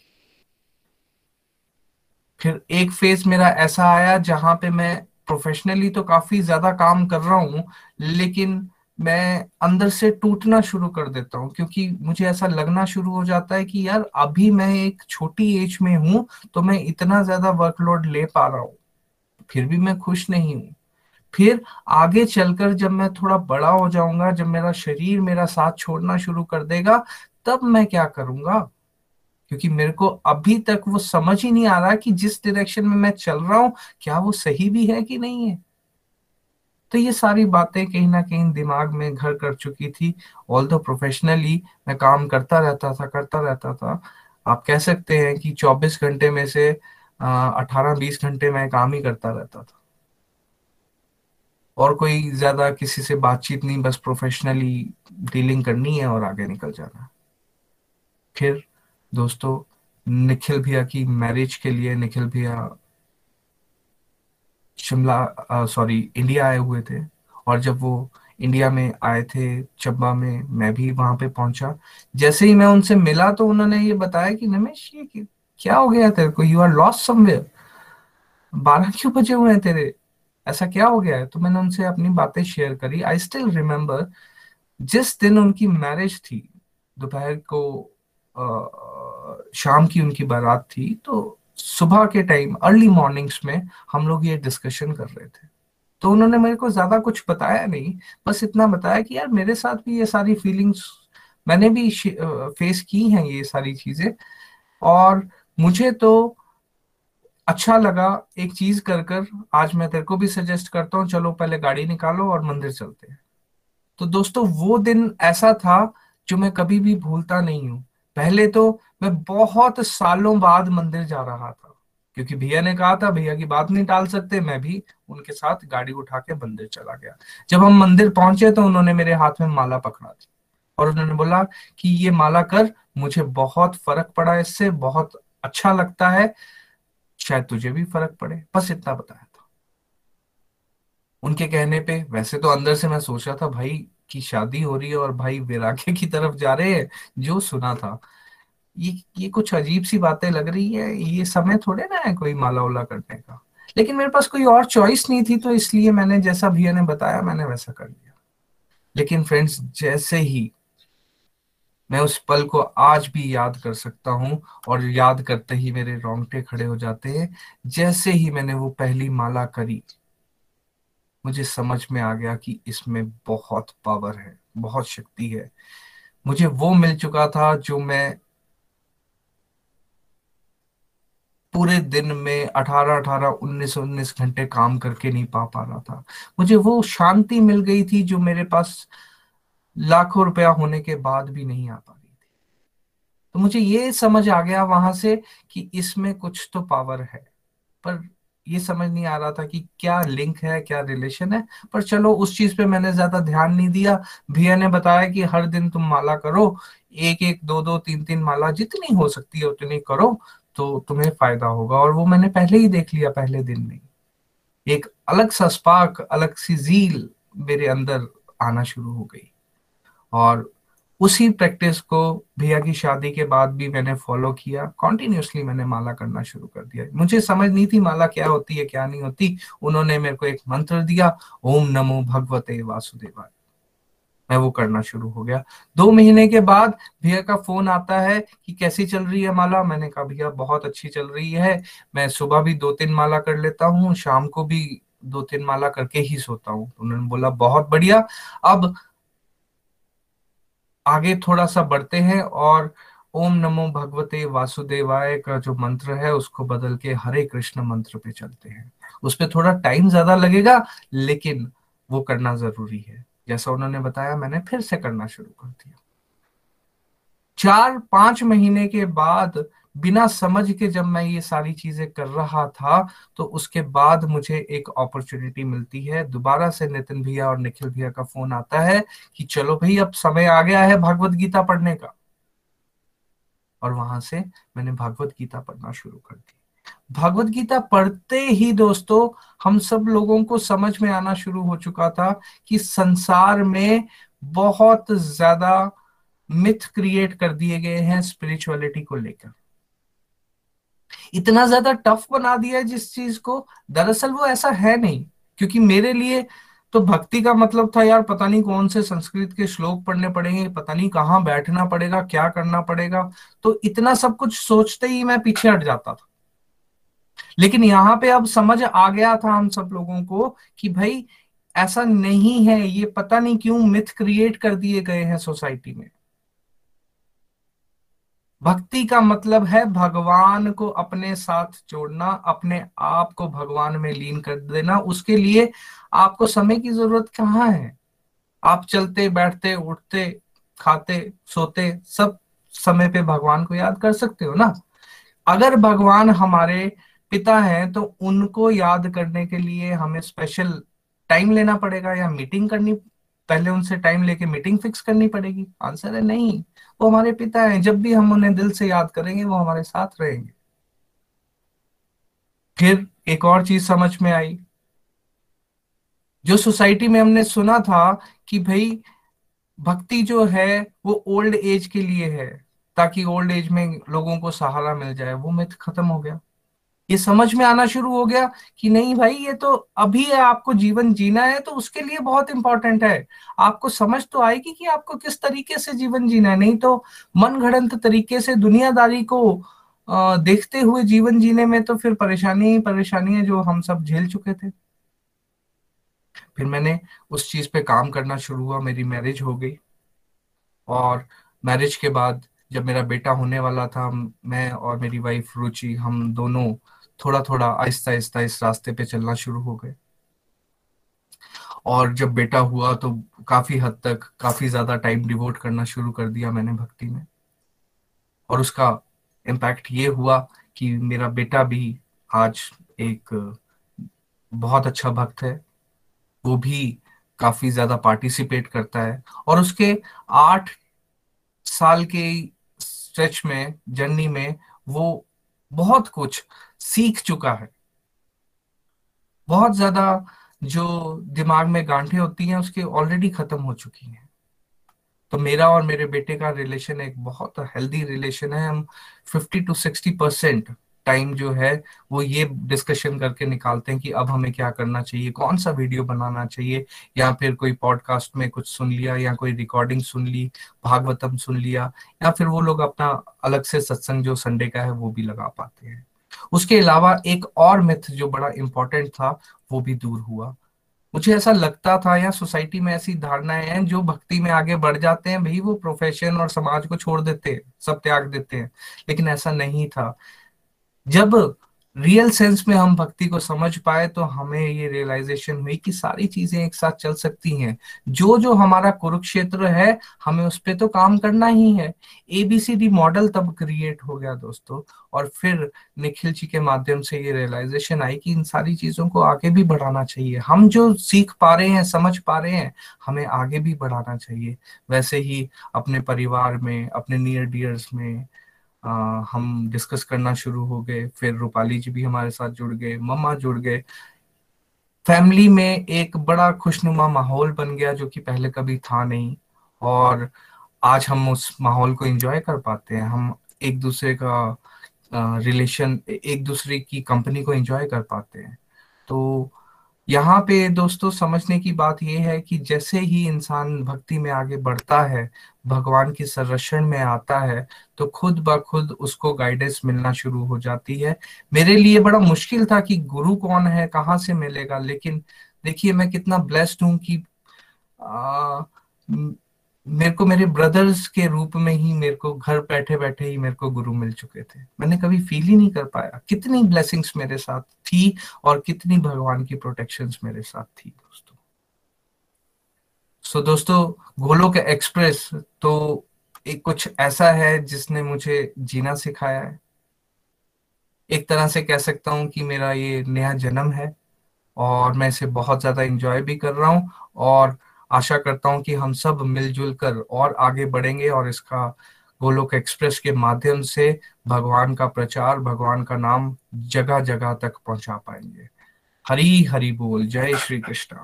फिर एक फ़ेज़ मेरा ऐसा आया जहाँ पे मैं प्रोफेशनली तो काफ़ी ज़्यादा काम कर रहा हूँ, लेकिन मैं अंदर से टूटना शुरू कर देता हूँ, क्योंकि मुझे ऐसा लगना शुरू हो जाता है कि यार, अभी मैं एक छोटी एज में हूँ तो मैं इतना ज़्यादा वर्कलोड ले पा रहा हूँ, फिर भी मैं खुश नहीं हूँ। फिर आगे चलकर जब मैं थोड़ा बड़ा हो जाऊँगा, जब मेरा शरीर मेरा साथ छोड़ना शुरू कर देगा, तब मैं क्या करूँगा? क्योंकि मेरे को अभी तक वो समझ ही नहीं आ रहा कि जिस डायरेक्शन में मैं चल रहा हूँ, क्या वो सही भी है कि नहीं है। तो ये सारी बातें कहीं ना कहीं दिमाग में घर कर चुकी थी। ऑल दो प्रोफेशनली मैं काम करता रहता था, करता रहता था, आप कह सकते हैं कि 24 घंटे में से अठारह बीस घंटे मैं काम ही करता रहता था। और कोई ज़्यादा किसी से बातचीत नहीं, बस प्रोफेशनली डीलिंग करनी है और आगे निकल जाना। फिर दोस्तों, निखिल भैया की मैरिज के लिए निखिल भैया शिमला सॉरी इंडिया आए हुए थे। और जब वो इंडिया में आए थे चब्बा में, मैं भी वहाँ पे पहुँचा। जैसे ही मैं उनसे मिला तो उन्होंने ये बताया कि नमेश ये क्या हो गया तेरे को? यू आर लॉस्ट समवेयर बारह क्यों बजे हुए हैं तेरे? ऐसा क्या हो गया है? तो मैंने उनसे अपनी बातें शेयर करी। आई स्टिल रिमेम्बर जिस दिन उनकी मैरिज थी दोपहर को आ, शाम की उनकी बारात थी तो सुबह के टाइम अर्ली मॉर्निंग्स में हम लोग ये डिस्कशन कर रहे थे। तो उन्होंने मेरे को ज़्यादा कुछ बताया नहीं बस इतना बताया कि यार मेरे साथ भी ये सारी फीलिंग्स मैंने भी फेस की हैं ये सारी चीज़ें। और मुझे तो अच्छा लगा एक चीज़ कर कर। आज मैं तेरे को भी सजेस्ट करता हूँ, चलो पहले गाड़ी निकालो और मंदिर चलते हैं। तो दोस्तों, वो दिन ऐसा था जो मैं कभी भी भूलता नहीं हूँ। पहले तो मैं बहुत सालों बाद मंदिर जा रहा था, क्योंकि भैया ने कहा था, भैया की बात नहीं टाल सकते, मैं भी उनके साथ गाड़ी उठा के मंदिर चला गया। जब हम मंदिर पहुँचे तो उन्होंने मेरे हाथ में माला पकड़ा दी और उन्होंने बोला कि, ये माला कर, मुझे बहुत फ़र्क पड़ा इससे, बहुत अच्छा लगता है। शायद तुझे भी फ़र्क पड़े। बस इतना बताया था। उनके कहने पे, वैसे तो अंदर से मैं सोच था भाई की शादी हो रही है और भाई वैराग्य की तरफ़ जा रहे हैं, जो सुना था। ये ये कुछ अजीब सी बातें लग रही है, ये समय थोड़े ना है कोई माला उला करने का। लेकिन मेरे पास कोई और चॉइस नहीं थी तो इसलिए मैंने जैसा भैया ने बताया, मैंने वैसा कर लिया। लेकिन फ्रेंड्स जैसे ही मैं उस पल को आज भी याद कर सकता हूँ और याद करते ही मेरे रोंगटे खड़े हो जाते हैं। जैसे ही मैंने वो पहली माला करी, मुझे समझ में आ गया कि इसमें बहुत पावर है, बहुत शक्ति है। मुझे वो मिल चुका था जो मैं पूरे दिन में 18 18 19 19 घंटे काम करके नहीं पा पा रहा था। मुझे वो शांति मिल गई थी जो मेरे पास लाखों रुपया होने के बाद भी नहीं आ पा रही थी। तो मुझे ये समझ आ गया वहाँ से कि इसमें कुछ तो पावर है। पर ये समझ नहीं आ रहा था कि क्या लिंक है, क्या रिलेशन है। पर चलो, उस चीज़ पे मैंने ज़्यादा ध्यान नहीं दिया। भैया ने बताया कि हर दिन तुम माला करो, एक एक, दो दो, तीन तीन माला जितनी हो सकती है उतनी करो तो तुम्हें फ़ायदा होगा। और वो मैंने पहले ही देख लिया, पहले दिन में एक अलग सा स्पार्क अलग सी जील मेरे अंदर आना शुरू हो गई। और उसी प्रैक्टिस को भैया की शादी के बाद भी मैंने फॉलो किया। कॉन्टिन्यूसली मैंने माला करना शुरू कर दिया। मुझे समझ नहीं थी माला क्या होती है, क्या नहीं होती। उन्होंने मेरे को एक मंत्र दिया, ओम नमो भगवते वासुदेवाय। मैं वो करना शुरू हो गया। दो महीने के बाद भैया का फ़ोन आता है कि कैसी चल रही है माला? मैंने कहा, भैया, बहुत अच्छी चल रही है। मैं सुबह भी दो तीन माला कर लेता हूँ, शाम को भी दो तीन माला करके ही सोता हूँ। उन्होंने बोला, बहुत बढ़िया। अब आगे थोड़ा सा बढ़ते हैं और ओम नमो भगवते वासुदेवाय का जो मंत्र है, उसको बदल के हरे कृष्ण मंत्र पे चलते हैं। उस पर थोड़ा टाइम ज़्यादा लगेगा, लेकिन वो करना ज़रूरी है। जैसा उन्होंने बताया, मैंने फिर से करना शुरू कर दिया। चार पाँच महीने के बाद बिना समझ के जब मैं ये सारी चीज़ें कर रहा था तो उसके बाद मुझे एक अपॉर्चुनिटी मिलती है। दोबारा से नितिन भैया और निखिल भैया का फ़ोन आता है कि चलो भाई, अब समय आ गया है भागवत गीता पढ़ने का। और वहाँ से मैंने भागवत गीता पढ़ना शुरू कर दी। भगवत गीता पढ़ते ही दोस्तों, हम सब लोगों को समझ में आना शुरू हो चुका था कि संसार में बहुत ज़्यादा मिथ क्रिएट कर दिए गए हैं स्पिरिचुअलिटी को लेकर। इतना ज़्यादा टफ बना दिया है जिस चीज़ को, दरअसल वो ऐसा है नहीं, क्योंकि मेरे लिए तो भक्ति का मतलब था यार, पता नहीं कौन से संस्कृत के श्लोक पढ़ने पड़ेंगे, पता नहीं कहाँ बैठना पड़ेगा, क्या करना पड़ेगा तो इतना सब कुछ सोचते ही मैं पीछे हट जाता था। लेकिन यहाँ पे अब समझ आ गया था हम सब लोगों को कि भाई, ऐसा नहीं है, ये पता नहीं क्यों मिथ क्रिएट कर दिए गए हैं सोसाइटी में। भक्ति का मतलब है भगवान को अपने साथ जोड़ना अपने आप को भगवान में लीन कर देना। उसके लिए आपको समय की ज़रूरत कहाँ है? आप चलते, बैठते, उठते, खाते, सोते, सब समय पे भगवान को याद कर सकते हो ना? अगर भगवान हमारे पिता हैं तो उनको याद करने के लिए हमें स्पेशल टाइम लेना पड़ेगा या मीटिंग करनी, पहले उनसे टाइम लेके मीटिंग फिक्स करनी पड़ेगी। आंसर है नहीं। वो हमारे पिता हैं, जब भी हम उन्हें दिल से याद करेंगे, वो हमारे साथ रहेंगे। फिर एक और चीज़ समझ में आई, जो सोसाइटी में हमने सुना था कि भाई, भक्ति जो है, वो ओल्ड एज के लिए है, ताकि ओल्ड एज में लोगों को सहारा मिल जाए, वो मिथ खत्म हो गया। ये समझ में आना शुरू हो गया कि नहीं भाई, ये तो अभी है, आपको जीवन जीना है तो उसके लिए बहुत इंपॉर्टेंट है। आपको समझ तो आएगी कि आपको किस तरीके से जीवन जीना है। नहीं तो मन घड़ंत तरीके से दुनियादारी को देखते हुए जीवन जीने में तो फिर परेशानी ही परेशानी है, जो हम सब झेल चुके थे। फिर मैंने उस चीज़ पे काम करना शुरू हुआ, मेरी मैरिज हो गई। और मैरिज के बाद जब मेरा बेटा होने वाला था, मैं और मेरी वाइफ रुचि, हम दोनों थोड़ा थोड़ा आहिस्ता आहिस्ता इस रास्ते पे चलना शुरू हो गए। और जब बेटा हुआ तो काफ़ी हद तक काफ़ी ज़्यादा टाइम डिवोट करना शुरू कर दिया मैंने भक्ति में। और उसका इम्पैक्ट ये हुआ कि मेरा बेटा भी आज एक बहुत अच्छा भक्त है। वो भी काफ़ी ज़्यादा पार्टिसिपेट करता है। और उसके आठ साल के स्ट्रेच में जर्नी में वो बहुत कुछ सीख चुका है। बहुत ज़्यादा जो दिमाग में गांठें होती हैं, उसके ऑलरेडी खत्म हो चुकी हैं। तो मेरा और मेरे बेटे का रिलेशन एक बहुत हेल्दी रिलेशन है। हम 50 टू 60 परसेंट टाइम जो है, वो ये डिस्कशन करके निकालते हैं कि अब हमें क्या करना चाहिए, कौन सा वीडियो बनाना चाहिए, या फिर कोई पॉडकास्ट में कुछ सुन लिया, या कोई रिकॉर्डिंग सुन ली, भागवतम सुन लिया, या फिर वो लोग अपना अलग से सत्संग जो संडे का है, वो भी लगा पाते हैं। उसके अलावा एक और मिथ जो बड़ा इंपॉर्टेंट था, वो भी दूर हुआ। मुझे ऐसा लगता था या सोसाइटी में ऐसी धारणाएँ हैं जो भक्ति में आगे बढ़ जाते हैं, भाई वो प्रोफेशन और समाज को छोड़ देते हैं, सब त्याग देते हैं। लेकिन ऐसा नहीं था। जब रियल सेंस में हम भक्ति को समझ पाए तो हमें ये रियलाइजेशन हुई कि सारी चीज़ें एक साथ चल सकती हैं। जो जो हमारा कुरुक्षेत्र है, हमें उस पर तो काम करना ही है। एबीसीडी मॉडल तब क्रिएट हो गया दोस्तों। और फिर निखिल जी के माध्यम से ये रियलाइजेशन आई कि इन सारी चीज़ों को आगे भी बढ़ाना चाहिए। हम जो सीख पा रहे हैं, समझ पा रहे हैं, हमें आगे भी बढ़ाना चाहिए। वैसे ही अपने परिवार में, अपने नियर डियर्स में हम डिस्कस करना शुरू हो गए, फिर रूपाली जी भी हमारे साथ जुड़ गए, मम्मा जुड़ गए। फैमिली में एक बड़ा खुशनुमा माहौल बन गया जो कि पहले कभी था नहीं और आज हम उस माहौल को एंजॉय कर पाते हैं। हम एक दूसरे का रिलेशन एक दूसरे की कंपनी को एंजॉय कर पाते हैं। तो यहाँ पे दोस्तों समझने की बात यह है कि जैसे ही इंसान भक्ति में आगे बढ़ता है भगवान के संरक्षण में आता है तो खुद ब खुद उसको गाइडेंस मिलना शुरू हो जाती है। मेरे लिए बड़ा मुश्किल था कि गुरु कौन है कहाँ से मिलेगा लेकिन देखिए मैं कितना ब्लेस्ड हूँ कि आ, मेरे को मेरे ब्रदर्स के रूप में ही मेरे को घर बैठे बैठे ही मेरे को गुरु मिल चुके थे। मैंने कभी फील ही नहीं कर पाया। कितनी ब्लेसिंग्स मेरे साथ थी और कितनी भगवान की प्रोटेक्शंस मेरे साथ थी दोस्तों। सो so, दोस्तों गोलोक एक्सप्रेस तो एक कुछ ऐसा है जिसने मुझे जीना सिखाया है। एक तरह से कह सकता हूँ कि मेरा ये नया जन्म है और मैं इसे बहुत ज़्यादा इंजॉय भी कर रहा हूँ और आशा करता हूँ कि हम सब मिलजुल कर और आगे बढ़ेंगे और इसका गोलोक एक्सप्रेस के माध्यम से भगवान का प्रचार, भगवान का नाम जगह जगह तक पहुँचा पाएँगे। हरी हरि बोल। जय श्री कृष्ण।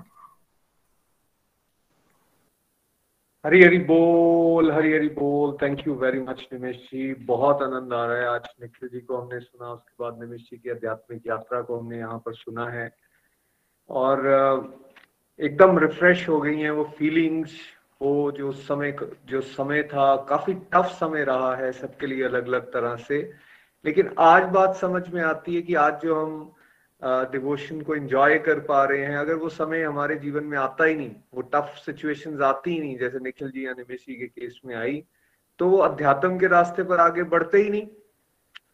हरी हरी बोल, हरी हरी बोल। Thank you very much Nimesh ji. बहुत आनंद आ रहा है। आज निखिल जी को हमने सुना, उसके बाद निमेश जी की आध्यात्मिक यात्रा को हमने यहाँ पर सुना है। और एकदम रिफ्रेश हो गई हैं वो फीलिंग्स वो जो समय जो समय था, काफ़ी टफ समय रहा है सबके लिए अलग अलग तरह से। लेकिन आज बात समझ में आती है कि आज जो हम डिवोशन को एंजॉय कर पा रहे हैं, अगर वो समय हमारे जीवन में आता ही नहीं, वो टफ सिचुएशंस आती ही नहीं, जैसे निखिल जी या निमेशी के केस में आई तो वो अध्यात्म के रास्ते पर आगे बढ़ते ही नहीं।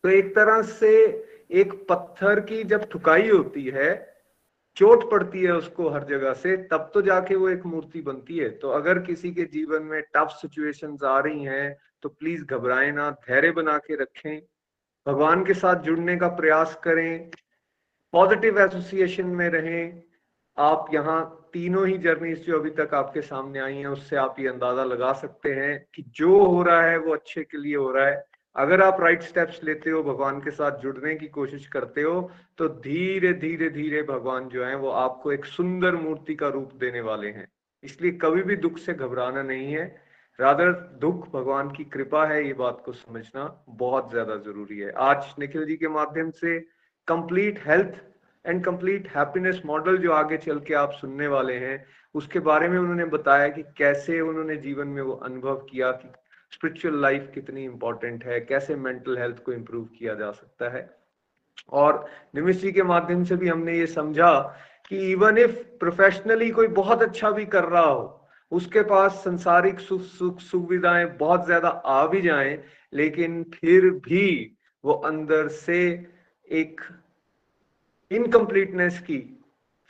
तो एक तरह से एक पत्थर की जब ठुकाई होती है चोट पड़ती है उसको हर जगह से, तब तो जाके वो एक मूर्ति बनती है। तो अगर किसी के जीवन में टफ सिचुएशंस आ रही हैं तो प्लीज़ घबराए ना, धैर्य बना के रखें, भगवान के साथ जुड़ने का प्रयास करें पॉजिटिव एसोसिएशन में रहें। आप यहाँ तीनों ही जर्नीज जो अभी तक आपके सामने आई हैं, उससे आप ये अंदाज़ा लगा सकते हैं कि जो हो रहा है, वो अच्छे के लिए हो रहा है। अगर आप राइट स्टेप्स लेते हो, भगवान के साथ जुड़ने की कोशिश करते हो तो धीरे धीरे धीरे भगवान जो है, वो आपको एक सुंदर मूर्ति का रूप देने वाले हैं। इसलिए कभी भी दुख से घबराना नहीं है। रादर दुख भगवान की कृपा है, ये बात को समझना बहुत ज़्यादा ज़रूरी है। आज निखिल जी के माध्यम से complete health and complete happiness model जो आगे चल के आप सुनने वाले हैं, उसके बारे में उन्होंने बताया कि कैसे उन्होंने जीवन में वो अनुभव किया कि स्पिरिचुअल लाइफ कितनी इंपॉर्टेंट है? कैसे मेंटल हेल्थ को इम्प्रूव किया जा सकता है? और निमिष जी के माध्यम से भी हमने ये समझा कि इवन इफ़ प्रोफेशनली कोई बहुत अच्छा भी कर रहा हो, उसके पास संसारिक सुख सुख, सुविधाएँ बहुत ज़्यादा आ भी जाएँ, लेकिन फिर भी वो अंदर से एक इनकम्प्लीटनेस की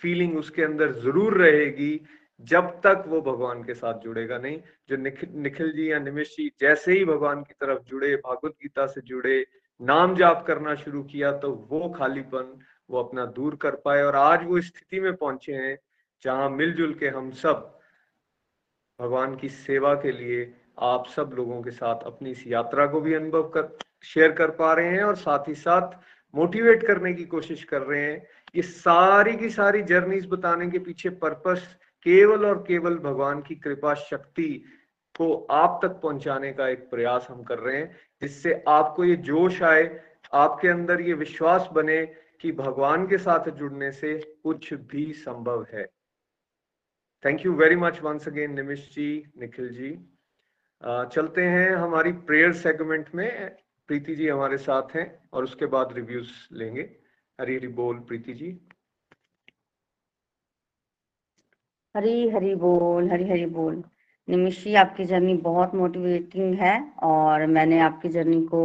फीलिंग उसके अंदर ज़रूर रहेगी। जब तक वो भगवान के साथ जुड़ेगा नहीं, जो निखिल निखिल जी या निमिष जी जैसे ही भगवान की तरफ़ जुड़े, भागवत गीता से जुड़े, नाम जाप करना शुरू किया तो वो खालीपन वो अपना दूर कर पाए और आज वो स्थिति में पहुँचे हैं, जहाँ मिलजुल के हम सब भगवान की सेवा के लिए आप सब लोगों के साथ अपनी इस यात्रा को भी अनुभव कर, शेयर कर पा रहे हैं और साथ ही साथ मोटिवेट करने की कोशिश कर रहे हैं। ये सारी की सारी जर्नीज बताने के पीछे पर्पस केवल और केवल भगवान की कृपा शक्ति को आप तक पहुँचाने का एक प्रयास हम कर रहे हैं, जिससे आपको ये जोश आए, आपके अंदर ये विश्वास बने कि भगवान के साथ जुड़ने से कुछ भी संभव है। Thank you very much once again Nimish ji Nikhil ji चलते हैं हमारी प्रेयर सेगमेंट में। प्रीति जी हमारे साथ हैं और उसके बाद रिव्यूज़ लेंगे। हरी हरी बोल, प्रीति जी।
हरी हरी बोल, हरी हरी बोल। निमिशी आपकी जर्नी बहुत मोटिवेटिंग है और मैंने आपकी जर्नी को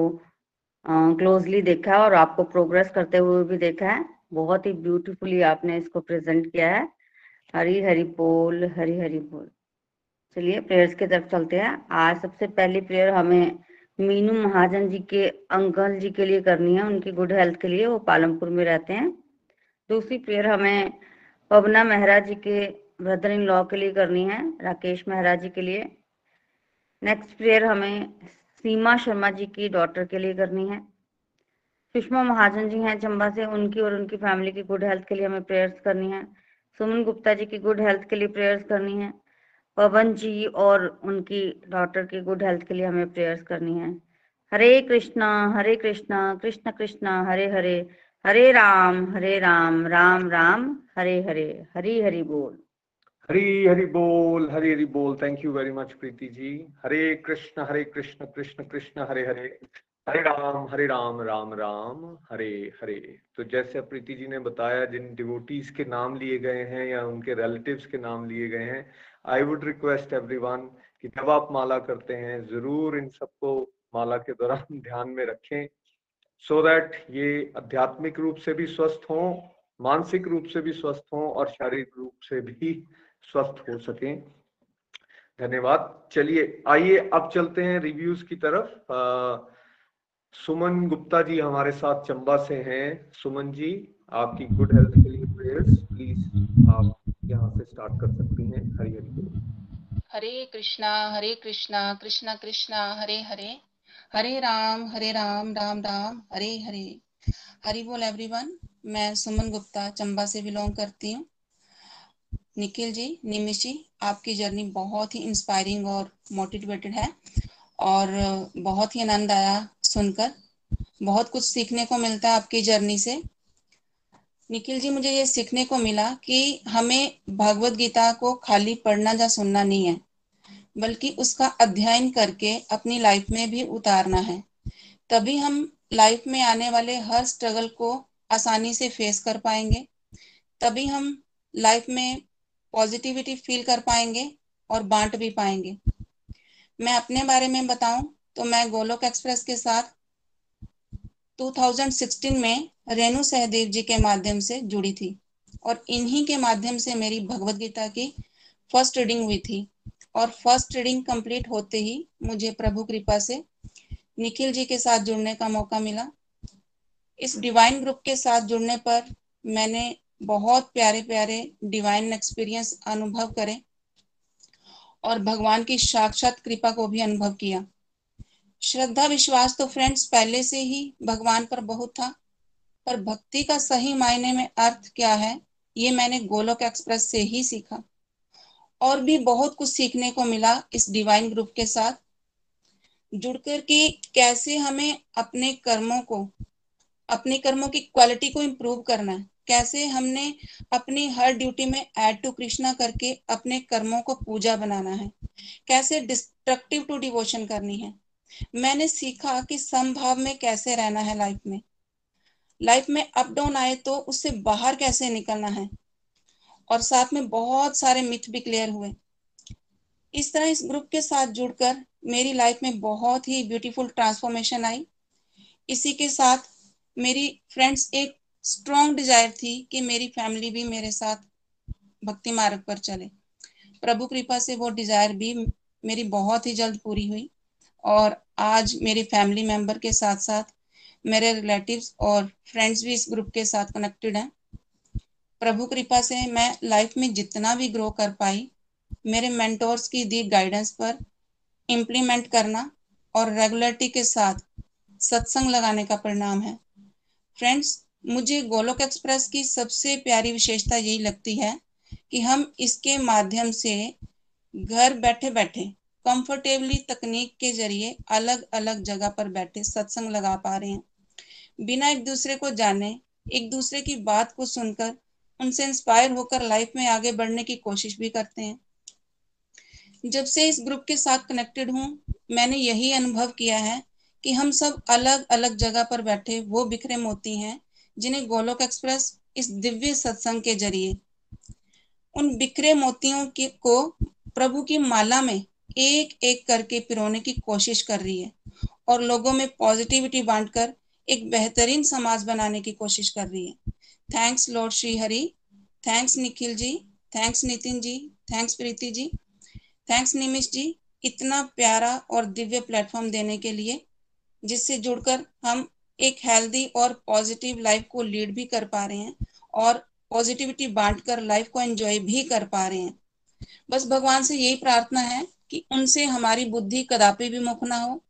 क्लोजली देखा है और आपको प्रोग्रेस करते हुए भी देखा है। बहुत ही ब्यूटीफुली आपने इसको प्रेजेंट किया है। हरी हरी बोल, हरी हरी बोल। चलिए प्रेयर्स की तरफ़ चलते हैं। आज सबसे पहली प्रेयर हमें मीनू महाजन जी के, अंकल जी के लिए करनी है। उनकी गुड हेल्थ के लिए वो पालमपुर में रहते हैं। दूसरी प्रेयर हमें पवना मेहरा जी के ब्रदर इन लॉ के लिए करनी है, राकेश मेहरा जी के लिए। नेक्स्ट प्रेयर हमें सीमा शर्मा जी की डॉटर के लिए करनी है। सुषमा महाजन जी हैं चंबा से, उनकी और उनकी फैमिली की गुड हेल्थ के लिए हमें प्रेयर्स करनी है। सुमन गुप्ता जी की गुड हेल्थ के लिए प्रेयर्स करनी है। पवन जी और उनकी डॉटर की गुड हेल्थ के लिए हमें प्रेयर्स करनी है। हरे कृष्णा हरे कृष्णा, कृष्ण कृष्णा, हरे हरे हरे राम हरे राम राम राम, हरे हरे, हरी हरि बोल।
हरी हरी बोल, हरी हरी बोल। Thank you very much Preeti ji. Hare Krishna Hare Krishna Krishna Krishna, Hare Hare. Hare Ram Hare Ram Ram Ram, Hare Hare. तो जैसे प्रीति जी ने बताया, जिन डिवोटीज के नाम लिए गए हैं या उनके रिलेटिव्स के नाम लिए गए हैं आई वुड रिक्वेस्ट एवरीवन कि जब आप माला करते हैं, ज़रूर इन सबको माला के दौरान ध्यान में रखें सो so दैट ये आध्यात्मिक रूप से भी स्वस्थ हों, मानसिक रूप से भी स्वस्थ हों और शारीरिक रूप से भी स्वस्थ हो सके। धन्यवाद। चलिए आइए अब चलते हैं रिव्यूज़ की तरफ़। आ, सुमन गुप्ता जी हमारे साथ चंबा से हैं। सुमन जी आपकी गुड हेल्थ के लिए प्रेयर्स प्लीज़ आप यहाँ से स्टार्ट कर सकती हैं। हरी हरी।
हरे कृष्णा हरे कृष्णा कृष्णा कृष्णा हरे हरे। हरे राम हरे राम राम राम हरे हरे। हरी बोल एवरीवन मैं सुमन गुप्ता चंबा से बिलोंग करती हूँ। निखिल जी निमिश जी, आपकी जर्नी बहुत ही इंस्पायरिंग और मोटिवेटेड है और बहुत ही आनंद आया सुनकर। बहुत कुछ सीखने को मिलता है आपकी जर्नी से। निखिल जी, मुझे ये सीखने को मिला कि हमें भगवत गीता को खाली पढ़ना या सुनना नहीं है, बल्कि उसका अध्ययन करके अपनी लाइफ में भी उतारना है। तभी हम लाइफ में आने वाले हर स्ट्रगल को आसानी से फेस कर पाएँगे। तभी हम लाइफ में पॉजिटिविटी फील कर पाएँगे और बांट भी पाएँगे। मैं अपने बारे में बताऊँ तो मैं गोलोक एक्सप्रेस के साथ 2016 में रेणु सहदेव जी के माध्यम से जुड़ी थी और इन्हीं के माध्यम से मेरी भगवत गीता की फ़र्स्ट रीडिंग हुई थी और फ़र्स्ट रीडिंग कंप्लीट होते ही मुझे प्रभु कृपा से निखिल जी के साथ जुड़ने का मौका मिला। इस डिवाइन ग्रुप के साथ जुड़ने पर मैंने बहुत प्यारे प्यारे डिवाइन एक्सपीरियंस अनुभव करें और भगवान की साक्षात कृपा को भी अनुभव किया। श्रद्धा विश्वास तो फ्रेंड्स पहले से ही भगवान पर बहुत था, पर भक्ति का सही मायने में अर्थ क्या है, ये मैंने गोलोक एक्सप्रेस से ही सीखा। और भी बहुत कुछ सीखने को मिला इस डिवाइन ग्रुप के साथ। जुड़कर कि कैसे हमें अपने कर्मों को, अपने कर्मों की क्वालिटी को इम्प्रूव करना है। कैसे हमने अपनी हर ड्यूटी में ऐड टू कृष्णा करके अपने कर्मों को पूजा बनाना है? कैसे डिस्ट्रक्टिव टू डिवोशन करनी है? मैंने सीखा कि समभाव में कैसे रहना है लाइफ में। लाइफ में अप डाउन आए तो उससे बाहर कैसे निकलना है? और साथ में बहुत सारे मिथ भी क्लियर हुए। इस तरह इस ग्रुप के साथ जुड़कर मेरी लाइफ में बहुत ही ब्यूटीफुल ट्रांसफॉर्मेशन आई। इसी के साथ मेरी फ्रेंड्स एक स्ट्रॉन्ग डिज़ायर थी कि मेरी फैमिली भी मेरे साथ भक्ति मार्ग पर चले। प्रभु कृपा से वो डिज़ायर भी मेरी बहुत ही जल्द पूरी हुई और आज मेरी फैमिली मेंबर के साथ साथ मेरे रिलेटिव्स और फ्रेंड्स भी इस ग्रुप के साथ कनेक्टेड हैं। प्रभु कृपा से मैं लाइफ में जितना भी ग्रो कर पाई, मेरे मेंटोर्स की दी गाइडेंस पर इम्प्लीमेंट करना और रेगुलरिटी के साथ सत्संग लगाने का परिणाम है। फ्रेंड्स मुझे गोलोक एक्सप्रेस की सबसे प्यारी विशेषता यही लगती है कि हम इसके माध्यम से घर बैठे बैठे कंफर्टेबली तकनीक के ज़रिए अलग अलग जगह पर बैठे सत्संग लगा पा रहे हैं। बिना एक दूसरे को जाने, एक दूसरे की बात को सुनकर, उनसे इंस्पायर होकर लाइफ में आगे बढ़ने की कोशिश भी करते हैं। जब से इस ग्रुप के साथ कनेक्टेड हूँ, मैंने यही अनुभव किया है कि हम सब अलग अलग जगह पर बैठे वो बिखरे मोती हैं जिन्हें गोलोक एक्सप्रेस इस दिव्य सत्संग के ज़रिए। उन बिखरे मोतियों के को प्रभु की माला में एक एक करके पिरोने की कोशिश कर रही है और लोगों में पॉजिटिविटी बांटकर एक बेहतरीन समाज बनाने की कोशिश कर रही है। Thanks Lord Shri Hari thanks Nikhil ji, thanks Nitin ji, thanks Preeti ji, thanks Nimish ji, इतना प्यारा और दिव्य प्लेटफॉर्म देने के लिए, जिससे जुड़कर हम एक हेल्दी और पॉजिटिव लाइफ को लीड भी कर पा रहे हैं और पॉजिटिविटी बांटकर लाइफ को एंजॉय भी कर पा रहे हैं। बस भगवान से यही प्रार्थना है कि उनसे हमारी बुद्धि कदापि भी मुख ना हो।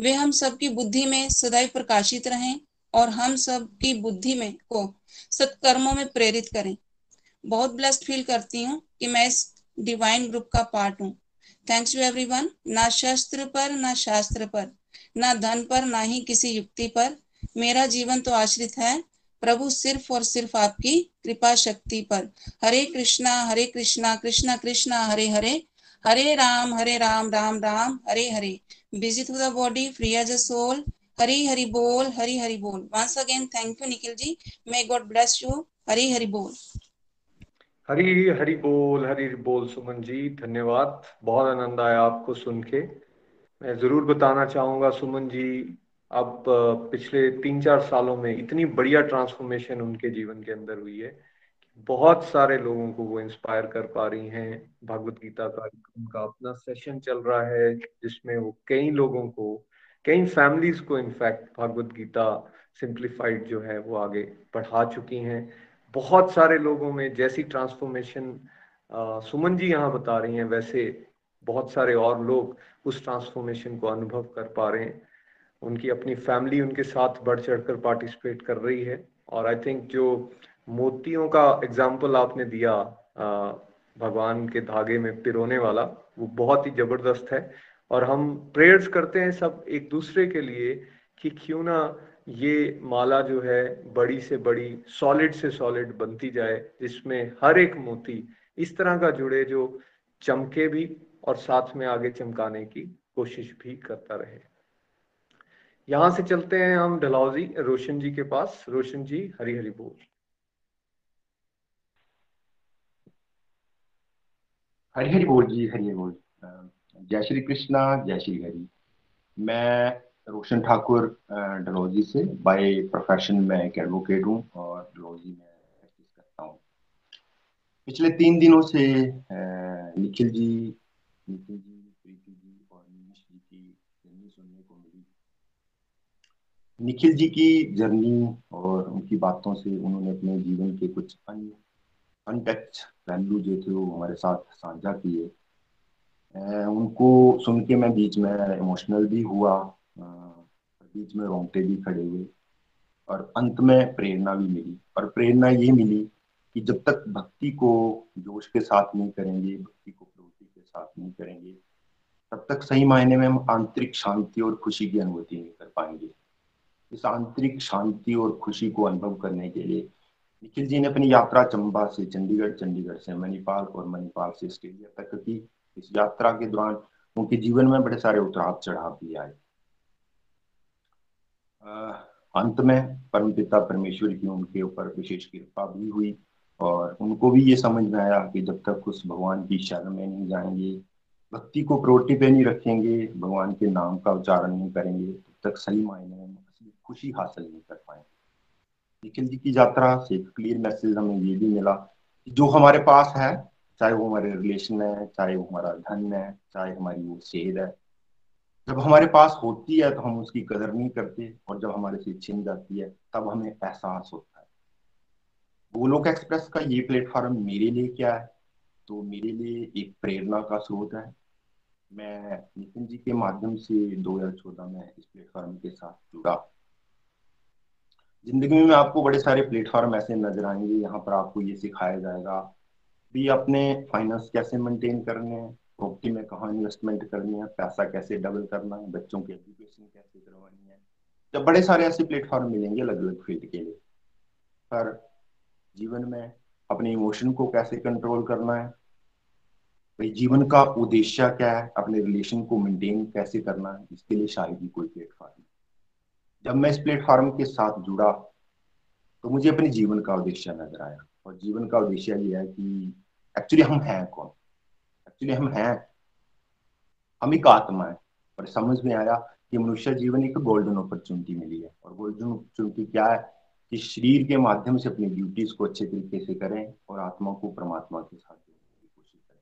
वे हम सबकी बुद्धि में सदैव प्रकाशित रहें और हम सब की बुद्धि में को सत्कर्मों में प्रेरित करें। बहुत ब्लेस्ड फील करती हूँ कि मैं इस डिवाइन ग्रुप का पार्ट हूँ। थैंक्स टू एवरीवन ना शस्त्र पर, ना शास्त्र पर। ना धन पर, ना ही किसी युक्ति पर। मेरा जीवन तो आश्रित है। प्रभु सिर्फ़ और सिर्फ़ आपकी कृपा शक्ति पर। Hare Krishna Hare Krishna Krishna Krishna, Hare Hare. Hare Ram Hare Ram Ram Ram, Hare Hare. Busy through the body free as a soul Hari, Hari बोल, हरी, हरि बोल। Once again thank you Nikhil ji may God bless you Hari, Hari बोल।
हरी, हरि बोल, हरी बोल, सुमन जी, धन्यवाद। बहुत आनंद आया आपको सुन के। मैं ज़रूर बताना चाहूँगा सुमन जी, अब पिछले तीन चार सालों में इतनी बढ़िया ट्रांसफॉर्मेशन उनके जीवन के अंदर हुई है बहुत सारे लोगों को वो इंस्पायर कर पा रही हैं। भगवत गीता का अपना सेशन चल रहा है, जिसमें वो कई लोगों को, कई फैमिलीज़ को इनफैक्ट भगवत गीता सिंप्लीफाइड जो है वो आगे बढ़ा चुकी हैं। बहुत सारे लोगों में जैसी ट्रांसफॉर्मेशन सुमन जी यहाँ बता रही हैं, वैसे बहुत सारे और लोग उस ट्रांसफॉर्मेशन को अनुभव कर पा रहे हैं। उनकी अपनी फैमिली उनके साथ बढ़ चढ़कर पार्टिसिपेट कर रही है। और आई थिंक जो मोतियों का एग्ज़ाम्पल आपने दिया भगवान के धागे में पिरोने वाला, वो बहुत ही ज़बरदस्त है। और हम प्रेयर्स करते हैं सब एक दूसरे के लिए कि क्यों ना ये माला जो है बड़ी से बड़ी सॉलिड से सॉलिड बनती जाए, जिसमें हर एक मोती इस तरह का जुड़े, जो चमके भी और साथ में आगे चमकाने की कोशिश भी करता रहे। यहाँ से चलते हैं हम डलहौजी, रोशन जी के पास। रोशन जी हरी हरी बोल।
हरी हरी बोल जी हरी हरी बोल जय श्री कृष्णा, जय श्री हरि। मैं रोशन ठाकुर डलोजी से बाय प्रोफेशन मैं एक एडवोकेट हूँ और डलोजी में प्रैक्टिस करता हूँ। पिछले तीन दिनों से निखिल जी निखिल जी प्रीति जी और निमिश जी की जर्नी सुनने को मिली। निखिल जी की जर्नी और उनकी बातों से उन्होंने अपने जीवन के कुछ अन अनटच वैल्यू जो थे वो हमारे साथ साझा किए। उनको सुन के मैं बीच में इमोशनल भी हुआ बीच में रोंगटे भी खड़े हुए और अंत में प्रेरणा भी मिली। और प्रेरणा ये मिली कि जब तक भक्ति को जोश के साथ नहीं करेंगे, भक्ति के साथ नहीं करेंगे। तब तक सही मायने में हम आंतरिक शांति और खुशी की अनुभूति नहीं कर पाएँगे। इस आंतरिक शांति और खुशी को अनुभव करने के लिए निखिल जी ने अपनी यात्रा चंबा से चंडीगढ़ चंडीगढ़ से मणिपाल और मणिपाल से ऑस्ट्रेलिया तक की। इस यात्रा के दौरान उनके जीवन में बड़े सारे उतराव चढ़ाव भी आए। अंत में परम पिता परमेश्वर की उनके ऊपर विशेष कृपा भी हुई। और उनको भी ये समझ में आया कि जब तक उस भगवान की शरण में नहीं जाएँगे, भक्ति को प्रोटी पे नहीं रखेंगे, भगवान के नाम का उच्चारण नहीं करेंगे, तब तक सही मायने में असली खुशी हासिल नहीं कर पाएँगे। निखिल जी की यात्रा से एक क्लियर मैसेज हमें ये भी मिला कि जो हमारे पास है, चाहे वो हमारे रिलेशन है, चाहे वो हमारा धन है, चाहे हमारी वो सेहत है, जब हमारे पास होती है तो हम उसकी कदर नहीं करते और जब हमारे से छिन जाती है, तब हमें एहसास होता है। गोलोक एक्सप्रेस का ये प्लेटफॉर्म मेरे लिए क्या है? तो मेरे लिए एक प्रेरणा का स्रोत है। मैं नितिन जी के माध्यम से 2014 में इस प्लेटफॉर्म के साथ जुड़ा ज़िंदगी में आपको बड़े सारे प्लेटफॉर्म ऐसे नज़र आएँगे, यहाँ पर आपको ये सिखाया जाएगा। भी अपने फाइनेंस कैसे मेंटेन करने हैं प्रॉपर्टी में कहाँ इन्वेस्टमेंट करनी है, पैसा कैसे डबल करना है, बच्चों की एजुकेशन कैसे करवानी है। जब बड़े सारे ऐसे प्लेटफॉर्म मिलेंगे अलग अलग फ़ील्ड के लिए। पर जीवन में, अपने इमोशन को कैसे कंट्रोल करना है? भाई, जीवन का उद्देश्य क्या है? अपने रिलेशन को मेंटेन कैसे करना है? इसके लिए शायद ही कोई प्लेटफॉर्म जब मैं इस प्लेटफॉर्म के साथ जुड़ा तो मुझे अपने जीवन का उद्देश्य नज़र आया। और जीवन का उद्देश्य ये है कि एक्चुअली हम हैं कौन? एक्चुअली हम हैं। हम एक आत्मा है। और समझ में आया कि मनुष्य जीवन एक गोल्डन अपॉर्चुनिटी मिली है। और गोल्डन अपॉर्चुनिटी क्या है? कि शरीर के माध्यम से अपनी ड्यूटीज़ को अच्छे तरीके से करें और आत्मा को परमात्मा के साथ जोड़ने की कोशिश करें।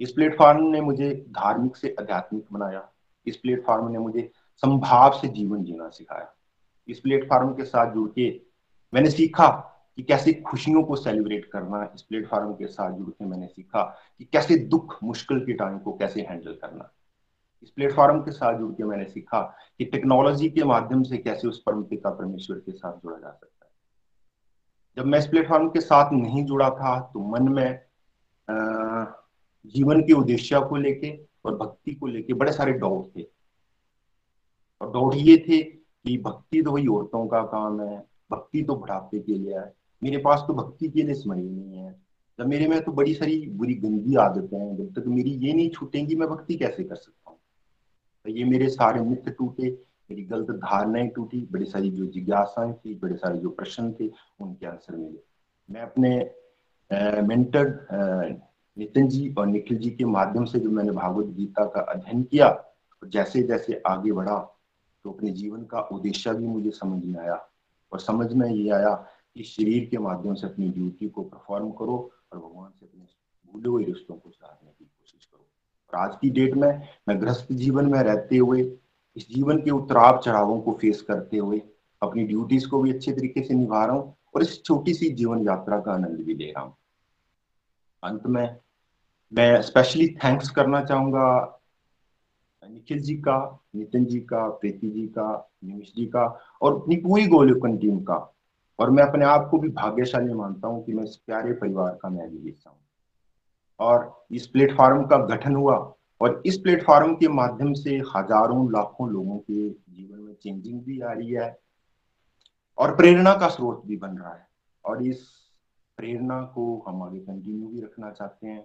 इस प्लेटफॉर्म ने मुझे धार्मिक से आध्यात्मिक बनाया। इस प्लेटफॉर्म ने मुझे संभाव से जीवन जीना सिखाया। इस प्लेटफॉर्म के साथ जुड़ के मैंने सीखा कि कैसे खुशियों को सेलिब्रेट करना, इस प्लेटफॉर्म के साथ जुड़ के मैंने सीखा कि कैसे दुख, मुश्किल के टाइम को कैसे हैंडल करना। इस प्लेटफॉर्म के साथ जुड़ के मैंने सीखा कि टेक्नोलॉजी के माध्यम से कैसे उस परम पिता परमेश्वर के साथ जुड़ा जा सकता है। जब मैं इस प्लेटफॉर्म के साथ नहीं जुड़ा था तो मन में जीवन के उद्देश्य को लेके और भक्ति को लेके बड़े सारे डाउट थे। और डाउट ये थे कि भक्ति तो वही औरतों का काम है, भक्ति तो बुढ़ापे के लिए है। मेरे पास तो भक्ति के लिए समय नहीं है। जब मेरे में तो बड़ी सारी बुरी गंदी आदतें हैं, जब तक मेरी ये नहीं छूटेंगी, मैं भक्ति कैसे कर सकता? ये मेरे सारे मित्र टूटे, मेरी गलत धारणाएँ टूटी, बड़ी सारी जो जिज्ञासाएँ थी, बड़े सारे जो प्रश्न थे, उनके आंसर मिले। मैं अपने मेंटर नितिन जी और निखिल जी के माध्यम से जो मैंने भागवत गीता का अध्ययन किया, और जैसे जैसे आगे बढ़ा तो अपने जीवन का उद्देश्य भी मुझे समझ में आया। और समझ में ये आया कि शरीर के माध्यम से अपनी ड्यूटी को परफॉर्म करो और भगवान से अपने भूले हुए रिश्तों को सुधारने। आज की डेट में, मैं गृहस्थ जीवन में रहते हुए, इस जीवन के उतराव चढ़ावों को फेस करते हुए, अपनी ड्यूटीज़ को भी अच्छे तरीके से निभा रहा हूँ और इस छोटी सी जीवन यात्रा का आनंद भी ले रहा हूँ। अंत में, मैं स्पेशली थैंक्स करना चाहूँगा निखिल जी का, नितिन जी का, प्रीति जी का निमिश जी का और अपनी पूरी गोलोकन टीम का। और मैं अपने आप को भी भाग्यशाली मानता हूँ कि मैं इस प्यारे परिवार का मैं भी हिस्सा हूँ। और इस प्लेटफॉर्म का गठन हुआ और इस प्लेटफॉर्म के माध्यम से हज़ारों, लाखों लोगों के जीवन में चेंजिंग भी आ रही है और प्रेरणा का स्रोत भी बन रहा है। और इस प्रेरणा को हम आगे कंटिन्यू भी रखना चाहते हैं।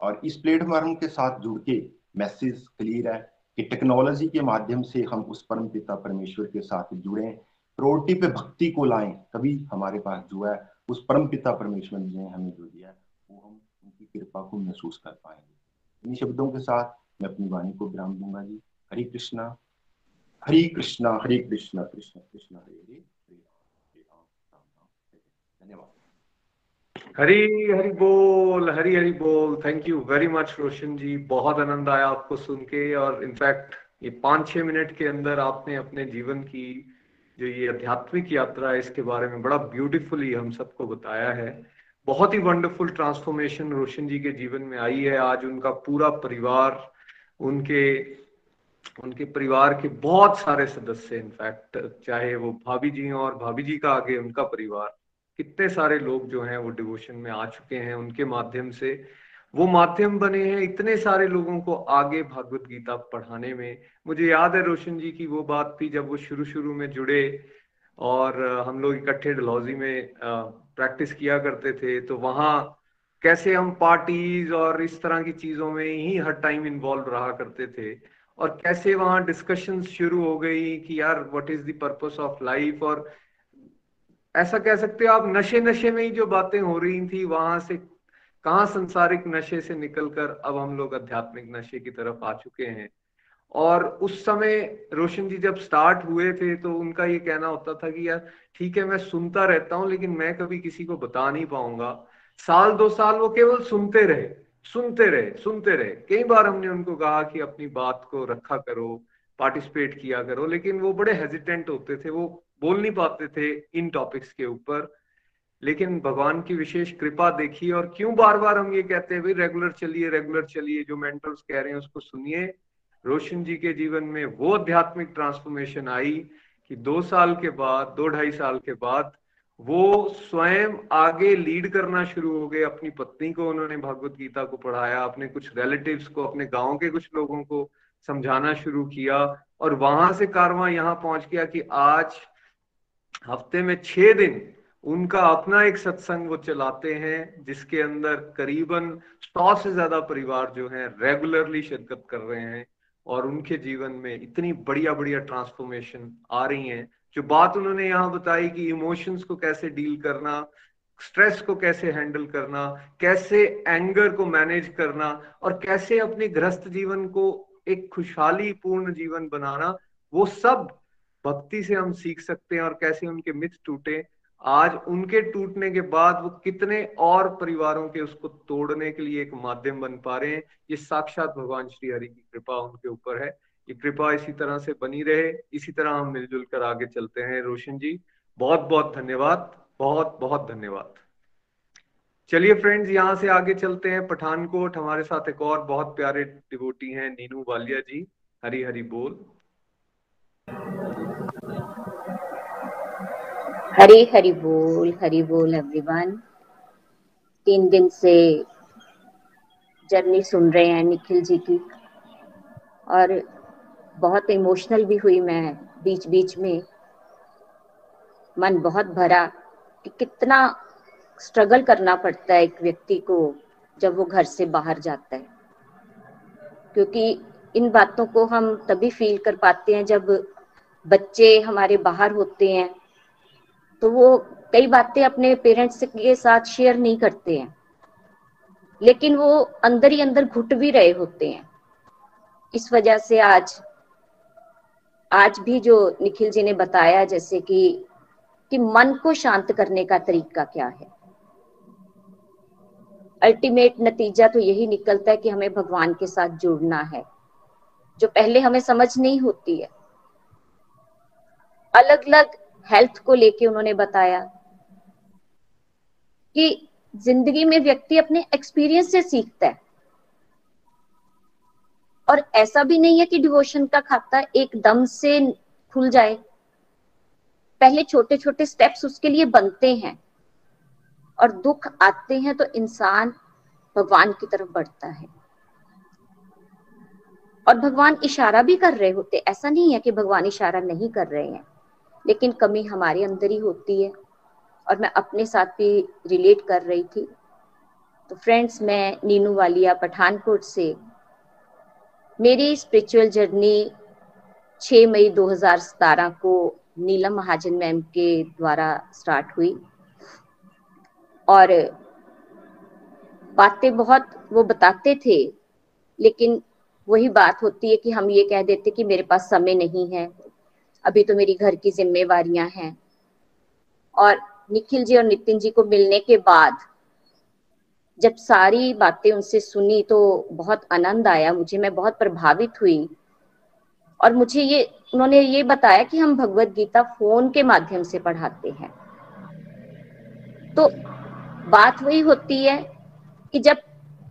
और इस प्लेटफॉर्म के साथ जुड़ के मैसेज क्लियर है कि टेक्नोलॉजी के माध्यम से हम उस परम पिता परमेश्वर के साथ जुड़े प्रोटी पे भक्ति को लाएँ, तभी हमारे पास जो है, उस परम पिता परमेश्वर ने हमें जो दिया वो हम उनकी कृपा को महसूस कर पाएँगे। इन्हीं शब्दों के साथ मैं अपनी वाणी को विराम दूँगा जी। हरे कृष्णा हरे कृष्णा हरे कृष्णा, कृष्ण कृष्ण, हरे हरे
धन्यवाद। हरी हरी बोल, हरी हरी बोल। Thank you very much Roshan ji. बहुत आनंद आया आपको सुन के और इनफैक्ट ये पाँच छह मिनट के अंदर आपने अपने जीवन की जो ये आध्यात्मिक यात्रा है, इसके बारे में बड़ा ब्यूटीफुली हम सबको बताया है। बहुत ही वंडरफुल ट्रांसफॉर्मेशन रोशन जी के जीवन में आई है। आज उनका पूरा परिवार, उनके उनके परिवार के बहुत सारे सदस्य इनफैक्ट चाहे वो भाभी जी और भाभी जी का आगे उनका परिवार। कितने सारे लोग जो हैं वो डिवोशन में आ चुके हैं उनके माध्यम से। वो माध्यम बने हैं इतने सारे लोगों को आगे भागवत गीता पढ़ाने में। मुझे याद है रोशन जी की वो बात थी जब वो शुरू शुरू में जुड़े और हम लोग इकट्ठे डलहौजी में प्रैक्टिस किया करते थे तो वहाँ कैसे हम पार्टीज़ और इस तरह की चीज़ों में ही हर टाइम इन्वॉल्व रहा करते थे और कैसे वहाँ डिस्कशन शुरू हो गई कि यार what is purpose of life और ऐसा कह सकते हो, आप नशे नशे में ही जो बातें हो रही थी, वहाँ से कहा संसारिक नशे से निकलकर अब हम लोग आध्यात्मिक नशे की तरफ़ आ चुके हैं। और उस समय रोशन जी जब स्टार्ट हुए थे तो उनका ये कहना होता था कि यार, ठीक है, मैं सुनता रहता हूँ, लेकिन मैं कभी किसी को बता नहीं पाऊँगा। साल दो साल वो केवल सुनते रहे सुनते रहे सुनते रहे। कई बार हमने उनको कहा कि अपनी बात को रखा करो पार्टिसिपेट किया करो, लेकिन वो बड़े हेजिटेंट होते थे, वो बोल नहीं पाते थे इन टॉपिक्स के ऊपर। लेकिन भगवान की विशेष कृपा देखिए और क्यों बार बार हम ये कहते हैं, भाई रेगुलर चलिए रेगुलर चलिए, जो मेंटर्स कह रहे हैं, उसको सुनिए। रोशन जी के जीवन में वो आध्यात्मिक ट्रांसफॉर्मेशन आई कि दो साल के बाद, दो ढाई साल के बाद वो स्वयं आगे लीड करना शुरू हो गए। अपनी पत्नी को उन्होंने भगवत गीता को पढ़ाया, अपने कुछ रिलेटिव्स को, अपने गाँव के कुछ लोगों को समझाना शुरू किया और वहाँ से कारवा यहाँ पहुँच गया कि आज हफ़्ते में छह दिन उनका अपना एक सत्संग वो चलाते हैं, जिसके अंदर करीबन सौ से ज़्यादा परिवार जो हैं रेगुलरली शिरकत कर रहे हैं। और उनके जीवन में इतनी बढ़िया बढ़िया ट्रांसफॉर्मेशन आ रही हैं। जो बात उन्होंने यहाँ बताई कि इमोशंस को कैसे डील करना स्ट्रेस को कैसे हैंडल करना, कैसे एंगर को मैनेज करना और कैसे अपने ग्रस्त जीवन को एक खुशहाली पूर्ण जीवन बनाना, वो सब भक्ति से हम सीख सकते हैं और कैसे उनके मिथ टूटे। आज उनके टूटने के बाद वो कितने और परिवारों के उसको तोड़ने के लिए एक माध्यम बन पा रहे हैं, ये साक्षात भगवान श्री हरि की कृपा उनके ऊपर है। ये कृपा इसी तरह से बनी रहे, इसी तरह हम मिलजुल कर आगे चलते हैं। रोशन जी बहुत बहुत धन्यवाद बहुत बहुत धन्यवाद। चलिए फ्रेंड्स, यहाँ से आगे चलते हैं पठानकोट। हमारे साथ एक और बहुत प्यारे डिवोटी हैं, नीनू वालिया जी। हरी हरी बोल।
हरी हरी बोल हरी बोल एवरीवन तीन दिन से जर्नी सुन रहे हैं निखिल जी की। और बहुत इमोशनल भी हुई मैं बीच बीच में। मन बहुत भरा कि कितना स्ट्रगल करना पड़ता है एक व्यक्ति को जब वो घर से बाहर जाता है। क्योंकि इन बातों को हम तभी फील कर पाते हैं जब बच्चे हमारे बाहर होते हैं। तो वो कई बातें अपने पेरेंट्स के साथ शेयर नहीं करते हैं। लेकिन वो अंदर ही अंदर घुट भी रहे होते हैं। इस वजह से आज आज भी जो निखिल जी ने बताया जैसे कि कि मन को शांत करने का तरीका क्या है। अल्टीमेट नतीजा तो यही निकलता है कि हमें भगवान के साथ जुड़ना है। जो पहले हमें समझ नहीं होती है। अलग अलग हेल्थ को लेके उन्होंने बताया कि ज़िंदगी में व्यक्ति अपने एक्सपीरियंस से सीखता है। और ऐसा भी नहीं है कि डिवोशन का खाता एकदम से खुल जाए। पहले छोटे छोटे स्टेप्स उसके लिए बनते हैं और दुख आते हैं तो इंसान भगवान की तरफ़ बढ़ता है। और भगवान इशारा भी कर रहे होते, ऐसा नहीं है कि भगवान इशारा नहीं कर रहे हैं। लेकिन कमी हमारे अंदर ही होती है। और मैं अपने साथ भी रिलेट कर रही थी। तो फ्रेंड्स मैं नीनू वालिया पठानकोट से। मेरी स्पिरिचुअल जर्नी 6 मई 2017 को नीलम महाजन मैम के द्वारा स्टार्ट हुई। और बातें बहुत, वो बताते थे, लेकिन वही बात होती है कि हम ये कह देते कि मेरे पास समय नहीं है। अभी तो मेरी घर की जिम्मेवारियाँ हैं। और निखिल जी और नितिन जी को मिलने के बाद जब सारी बातें उनसे सुनी तो बहुत आनंद आया मुझे, मैं बहुत प्रभावित हुई। और मुझे ये, उन्होंने ये बताया कि हम भगवत गीता फ़ोन के माध्यम से पढ़ाते हैं। तो बात वही होती है कि जब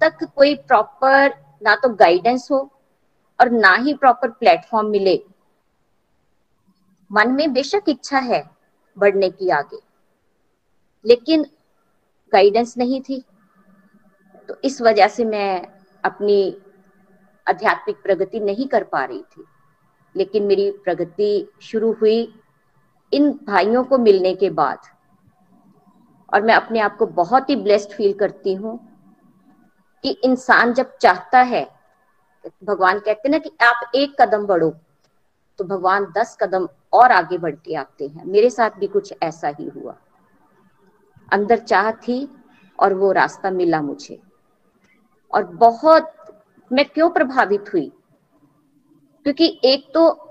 तक कोई प्रॉपर ना तो गाइडेंस हो और ना ही प्रॉपर प्लेटफॉर्म मिले मन में बेशक इच्छा है बढ़ने की आगे, लेकिन गाइडेंस नहीं थी। तो इस वजह से मैं अपनी आध्यात्मिक प्रगति नहीं कर पा रही थी। लेकिन मेरी प्रगति शुरू हुई इन भाइयों को मिलने के बाद। और मैं अपने आप को बहुत ही ब्लेस्ड फील करती हूँ कि इंसान जब चाहता है, भगवान कहते ना कि आप एक कदम बढ़ो तो भगवान दस कदम और आगे बढ़ के आते हैं। मेरे साथ भी कुछ ऐसा ही हुआ। अंदर चाह थी और वो रास्ता मिला मुझे। और बहुत, मैं क्यों प्रभावित हुई? क्योंकि एक तो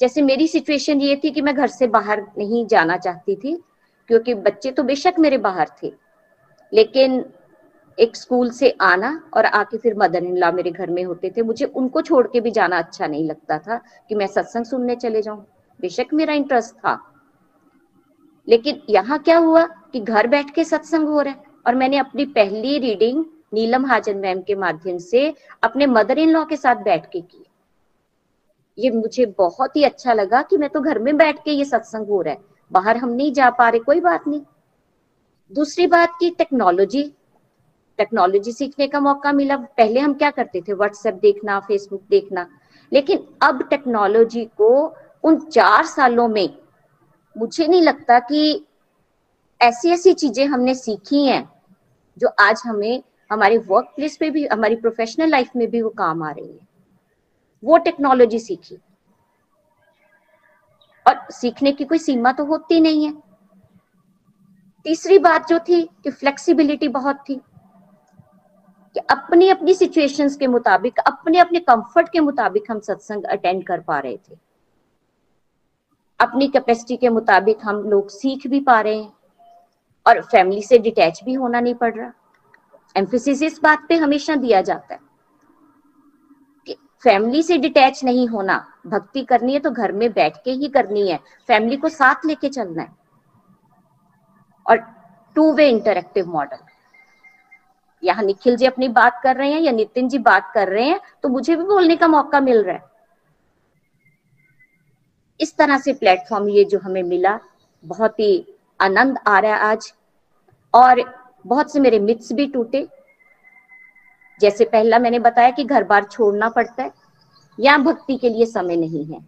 जैसे मेरी सिचुएशन ये थी कि मैं घर से बाहर नहीं जाना चाहती थी, क्योंकि बच्चे तो बेशक मेरे बाहर थे। लेकिन एक स्कूल से आना और आके फिर मदर इन लॉ मेरे घर में होते थे, मुझे उनको छोड़ के भी जाना अच्छा नहीं लगता था कि मैं सत्संग सुनने चले जाऊँ। बेशक मेरा इंटरेस्ट था। लेकिन यहाँ क्या हुआ कि घर बैठ के सत्संग हो रहा है और मैंने अपनी पहली रीडिंग नीलम हाजन मैम के माध्यम से अपने मदर इन लॉ के साथ बैठ के की। ये मुझे बहुत ही अच्छा लगा कि मैं तो घर में बैठ के ये सत्संग हो रहा है। बाहर हम नहीं जा पा रहे, कोई बात नहीं। दूसरी बात की टेक्नोलॉजी टेक्नोलॉजी सीखने का मौका मिला। पहले हम क्या करते थे? व्हाट्सएप देखना फेसबुक देखना। लेकिन अब टेक्नोलॉजी को उन चार सालों में मुझे नहीं लगता कि ऐसी ऐसी चीज़ें हमने सीखी हैं जो आज हमें, हमारे वर्क प्लेस पे भी, हमारी प्रोफेशनल लाइफ में भी वो काम आ रही है। वो टेक्नोलॉजी सीखी। और सीखने की कोई सीमा तो होती नहीं है। तीसरी बात जो थी कि फ्लेक्सिबिलिटी बहुत थी। कि अपनी अपनी सिचुएशंस के मुताबिक अपने अपने कंफर्ट के मुताबिक हम सत्संग अटेंड कर पा रहे थे। अपनी कैपेसिटी के मुताबिक हम लोग सीख भी पा रहे हैं और फैमिली से डिटैच भी होना नहीं पड़ रहा। एम्फोसिस इस बात पे हमेशा दिया जाता है कि फैमिली से डिटैच नहीं होना, भक्ति करनी है तो घर में बैठ के ही करनी है। फैमिली को साथ लेके चलना है। और टू वे इंटरेक्टिव मॉडल यहाँ निखिल जी अपनी बात कर रहे हैं या नितिन जी बात कर रहे हैं तो मुझे भी बोलने का मौका मिल रहा है। इस तरह से प्लेटफॉर्म ये जो हमें मिला, बहुत ही आनंद आ रहा है आज। और बहुत से मेरे मिथ्स भी टूटे। जैसे पहला मैंने बताया कि घर बार छोड़ना पड़ता है, या भक्ति के लिए समय नहीं है।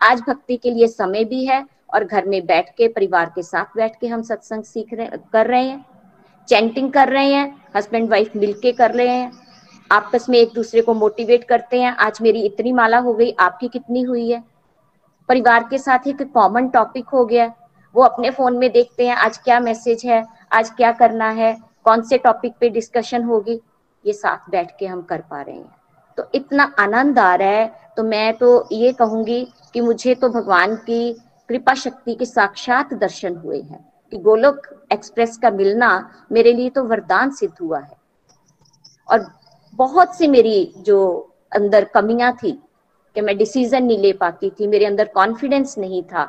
आज भक्ति के लिए समय भी है और घर में बैठ के, परिवार के साथ बैठ के हम सत्संग सीख रहे, कर रहे हैं। चैंटिंग कर रहे हैं हस्बैंड वाइफ मिलके कर रहे हैं। आपस में एक दूसरे को मोटिवेट करते हैं। आज मेरी इतनी माला हो गई, आपकी कितनी हुई है? परिवार के साथ एक कॉमन टॉपिक हो गया वो अपने फ़ोन में देखते हैं, आज क्या मैसेज है, आज क्या करना है, कौन से टॉपिक पे डिस्कशन होगी, ये साथ बैठ के हम कर पा रहे हैं। तो इतना आनंद आ रहा है तो मैं तो ये कहूँगी कि मुझे तो भगवान की कृपा शक्ति के साक्षात दर्शन हुए हैं कि गोलोक एक्सप्रेस का मिलना मेरे लिए तो वरदान सिद्ध हुआ है। और बहुत सी मेरी जो अंदर कमियाँ थी कि मैं डिसीज़न नहीं ले पाती थी, मेरे अंदर कॉन्फिडेंस नहीं था।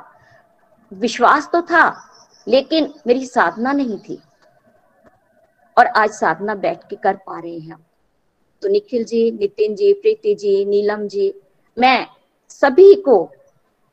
विश्वास तो था, लेकिन मेरी साधना नहीं थी। और आज साधना बैठ के कर पा रहे हैं तो निखिल जी, नितिन जी, प्रीति जी, नीलम जी, मैं सभी को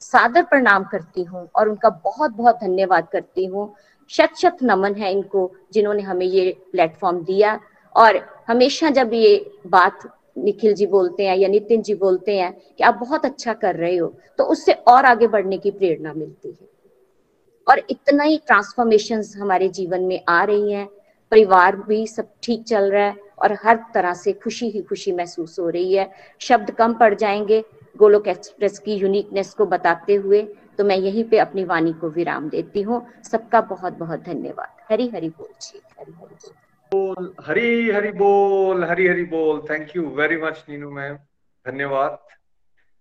सादर प्रणाम करती हूँ और उनका बहुत बहुत धन्यवाद करती हूँ। शत शत नमन है इनको, जिन्होंने हमें ये प्लेटफॉर्म दिया। और हमेशा जब ये बात निखिल जी बोलते हैं या नितिन जी बोलते हैं कि आप बहुत अच्छा कर रहे हो तो उससे और आगे बढ़ने की प्रेरणा मिलती है। और इतना ही ट्रांसफॉर्मेशन हमारे जीवन में आ रही हैं। परिवार भी सब ठीक चल रहा है और हर तरह से खुशी ही खुशी महसूस हो रही है। शब्द कम पड़ जाएँगे, गोलोक एक्सप्रेस की यूनिकनेस को बताते हुए तो मैं यहीं पे अपनी वाणी को विराम देती हूँ। सबका बहुत बहुत धन्यवाद। हरी हरी बोल जी हरी हरी
बोल। हरी हरी बोल हरी हरी बोल। Thank you very much Neenu ma'am धन्यवाद।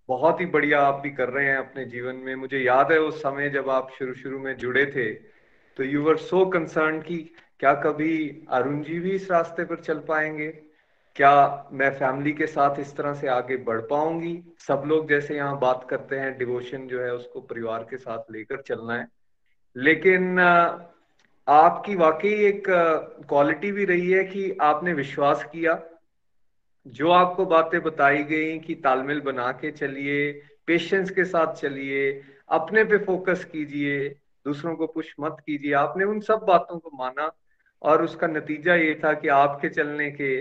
बहुत ही बढ़िया आप भी कर रहे हैं अपने जीवन में। मुझे याद है उस समय जब आप शुरू शुरू में जुड़े थे तो यू वर सो कंसर्न कि क्या कभी अरुण जी भी इस रास्ते पर चल पाएँगे? क्या मैं फैमिली के साथ इस तरह से आगे बढ़ पाऊँगी? सब लोग जैसे यहाँ बात करते हैं डिवोशन जो है उसको परिवार के साथ लेकर चलना है। लेकिन आपकी वाकई एक क्वालिटी भी रही है कि आपने विश्वास किया। जो आपको बातें बताई गई कि तालमेल बना के चलिए पेशेंस के साथ चलिए, अपने पे फोकस कीजिए, दूसरों को पुश मत कीजिए, आपने उन सब बातों को माना और उसका नतीजा ये था कि आपके चलने के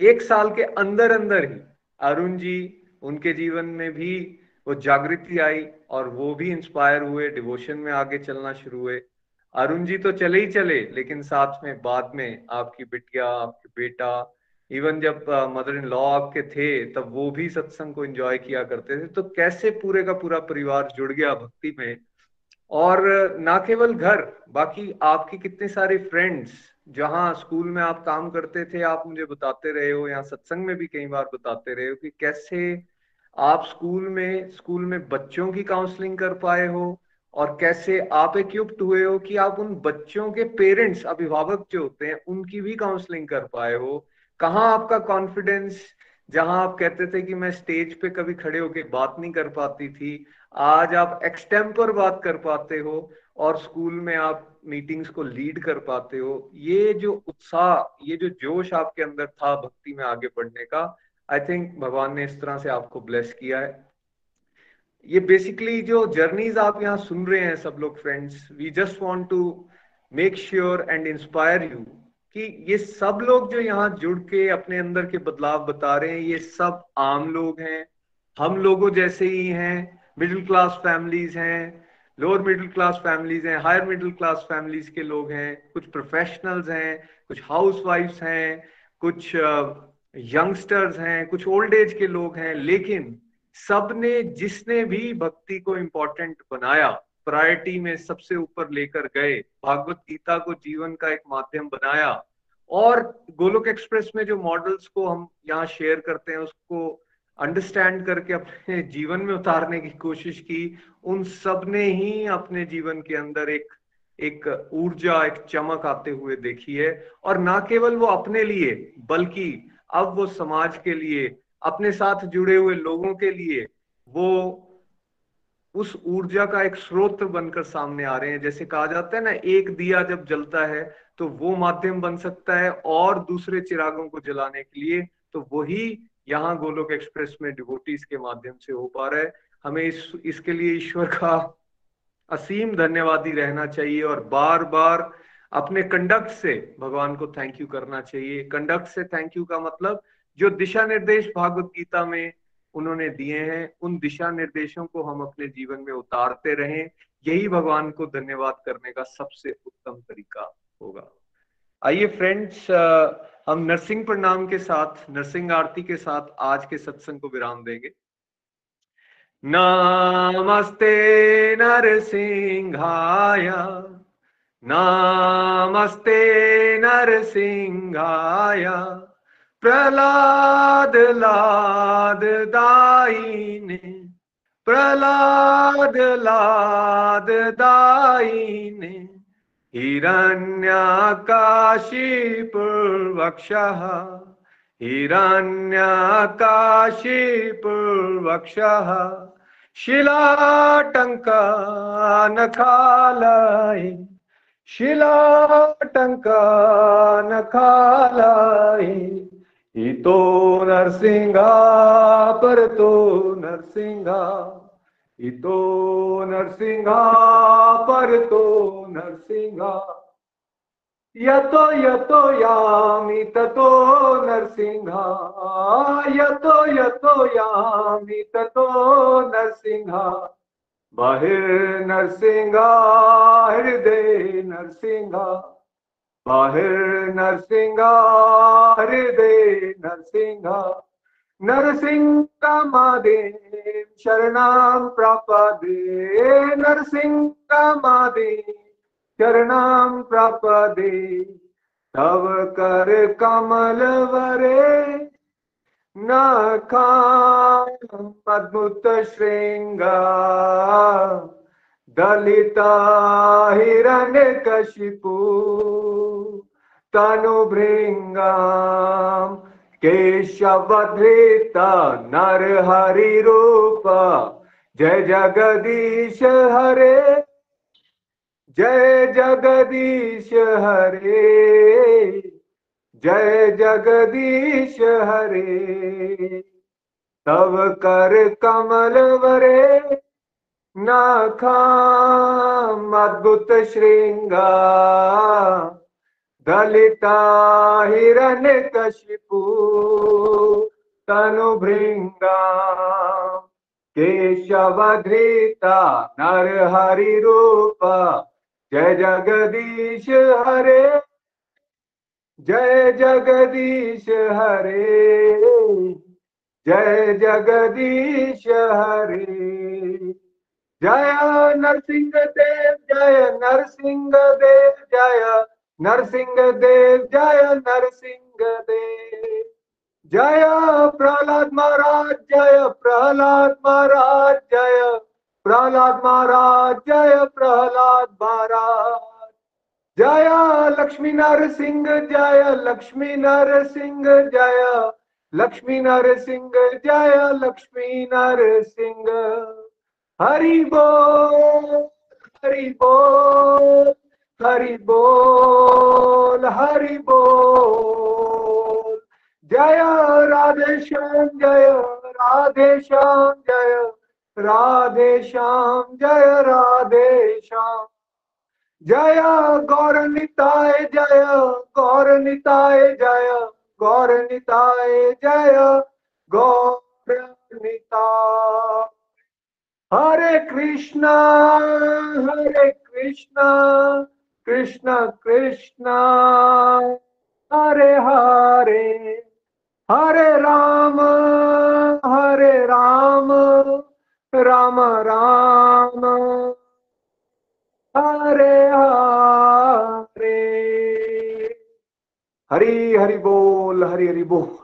एक साल के अंदर अंदर ही अरुण जी, उनके जीवन में भी वो जागृति आई और वो भी इंस्पायर हुए डिवोशन में आगे चलना शुरू हुए। अरुण जी तो चले ही चले, लेकिन साथ में, बाद में आपकी बिटिया, आपके बेटा इवन जब मदर इन लॉ आपके थे, तब वो भी सत्संग को एंजॉय किया करते थे। तो कैसे पूरे का पूरा परिवार जुड़ गया भक्ति में? और ना केवल घर, बाकी आपके कितने सारे फ्रेंड्स जहाँ स्कूल में आप काम करते थे, आप मुझे बताते रहे हो या सत्संग में भी कई बार बताते रहे हो कि कैसे आप स्कूल में स्कूल में बच्चों की काउंसलिंग कर पाए हो और कैसे आप इक्विप्ड हुए हो कि आप उन बच्चों के पेरेंट्स अभिभावक जो होते हैं, उनकी भी काउंसलिंग कर पाए हो? कहाँ आपका कॉन्फिडेंस जहाँ आप कहते थे कि मैं स्टेज पे कभी खड़े होके बात नहीं कर पाती थी, आज आप एक्सटेम्पर बात कर पाते हो और स्कूल में आप मीटिंग्स को लीड कर पाते हो? ये जो उत्साह, ये जो जोश आपके अंदर था भक्ति में आगे बढ़ने का आई थिंक भगवान ने इस तरह से आपको ब्लेस किया है। ये बेसिकली जो जर्नीज आप यहाँ सुन रहे हैं सब लोग friends we just want to make sure and inspire you कि ये सब लोग जो यहाँ जुड़ के अपने अंदर के बदलाव बता रहे हैं, ये सब आम लोग हैं, हम लोगों जैसे ही हैं मिडिल क्लास फैमिलीज़ हैं लोअर मिडिल क्लास फैमिलीज़ हैं हायर मिडिल क्लास फैमिलीज़ के लोग हैं, कुछ प्रोफेशनल्स हैं, कुछ हाउस वाइफ्स हैं, कुछ यंगस्टर्स हैं, कुछ ओल्ड एज के लोग हैं, लेकिन सबने, जिसने भी भक्ति को इम्पोर्टेंट बनाया प्रायोरिटी में सबसे ऊपर लेकर गए, भागवत गीता को जीवन का एक माध्यम बनाया, और गोलोक एक्सप्रेस में जो मॉडल्स को हम यहाँ शेयर करते हैं, उसको अंडरस्टैंड करके अपने जीवन में उतारने की कोशिश की, उन सबने ही अपने जीवन के अंदर एक एक ऊर्जा, एक चमक आते हुए देखी है, और ना केवल वो अपने लिए, बल्कि अब वो समाज के लिए अपने साथ जुड़े हुए लोगों के लिए वो उस ऊर्जा का एक स्रोत बनकर सामने आ रहे हैं। जैसे कहा जाता है ना, एक दिया जब जलता है तो वो माध्यम बन सकता है और दूसरे चिरागों को जलाने के लिए। तो वही यहाँ गोलोक एक्सप्रेस में डिवोटीज के माध्यम से हो पा रहा है। हमें इस, इसके लिए ईश्वर का असीम धन्यवादी रहना चाहिए और बार बार अपने कंडक्ट से भगवान को थैंक यू करना चाहिए। कंडक्ट से थैंक यू का मतलब जो दिशा निर्देश भागवत गीता में उन्होंने दिए हैं, उन दिशा निर्देशों को हम अपने जीवन में उतारते रहें। यही भगवान को धन्यवाद करने का सबसे उत्तम तरीका होगा। आइए फ्रेंड्स हम नरसिंह प्रणाम के साथ, नरसिंह आरती के साथ आज के सत्संग को विराम देंगे। नमस्ते नरसिंहाय। नमस्ते नरसिंहाय। प्रहलाद लाद दाईने प्रहलाद लाद दाईने हिरण्यकाशीपूर्वक्षः हिरण्यकाशीपूर्वक्षः शिलाटङ्कानखालये शिलाटङ्कानखालये इतो नरसिंहा परतो नरसिंहा इतो नरसिंहा परतो नरसिंहा यतो यतो यामि ततो नरसिंहा यतो यतो यामि ततो नरसिंहा बहिर्नरसिंहा हृदय नरसिंहा बहिर्नरसिंहा हृदय नरसिंहा नरसिंहमादेव शरणां प्रपदे नरसिंहमादेव शरणां प्रपदे तव कर कमल वरे, न अद्भुत श्रृंगा, दलिता हिरण्य कशिपु तनुभृंगाम केशवधृता नर हरि रूप जय जगदीश हरे। जय जगदीश हरे। जय जगदीश हरे। तव कर कमल वरे। नाखाम अद्भुत श्रृंगा। दलिता हिरण्य कशिपु, तनु भृंगा केशवधृता नर हरि रूप, जय जगदीश हरे। जय जगदीश हरे। जय जगदीश हरे। जय नरसिंह देव, जय नरसिंह देव, जय नरसिंह देव जय नरसिंह देव जय प्रहलाद महाराज, जय प्रहलाद महाराज, जय प्रहलाद महाराज, जय प्रहलाद महाराज। जय लक्ष्मी नरसिंह, जय लक्ष्मी नरसिंह, जय लक्ष्मी नरसिंह, जय लक्ष्मी नरसिंह। हरि बोल हरि बोल। हरि बोल हरि बोल। जय राधे श्याम, जय राधे श्याम, जय राधे श्याम, जय राधे श्याम। जय गौर निताय, जय गौर निताय, जय गौर निताय, जय गौर हरे कृष्णा हरे कृष्णा। कृष्ण कृष्ण, हरे हरे हरे राम हरे राम राम राम, हरे हरे। हरि हरि बोल, हरि हरि बोल।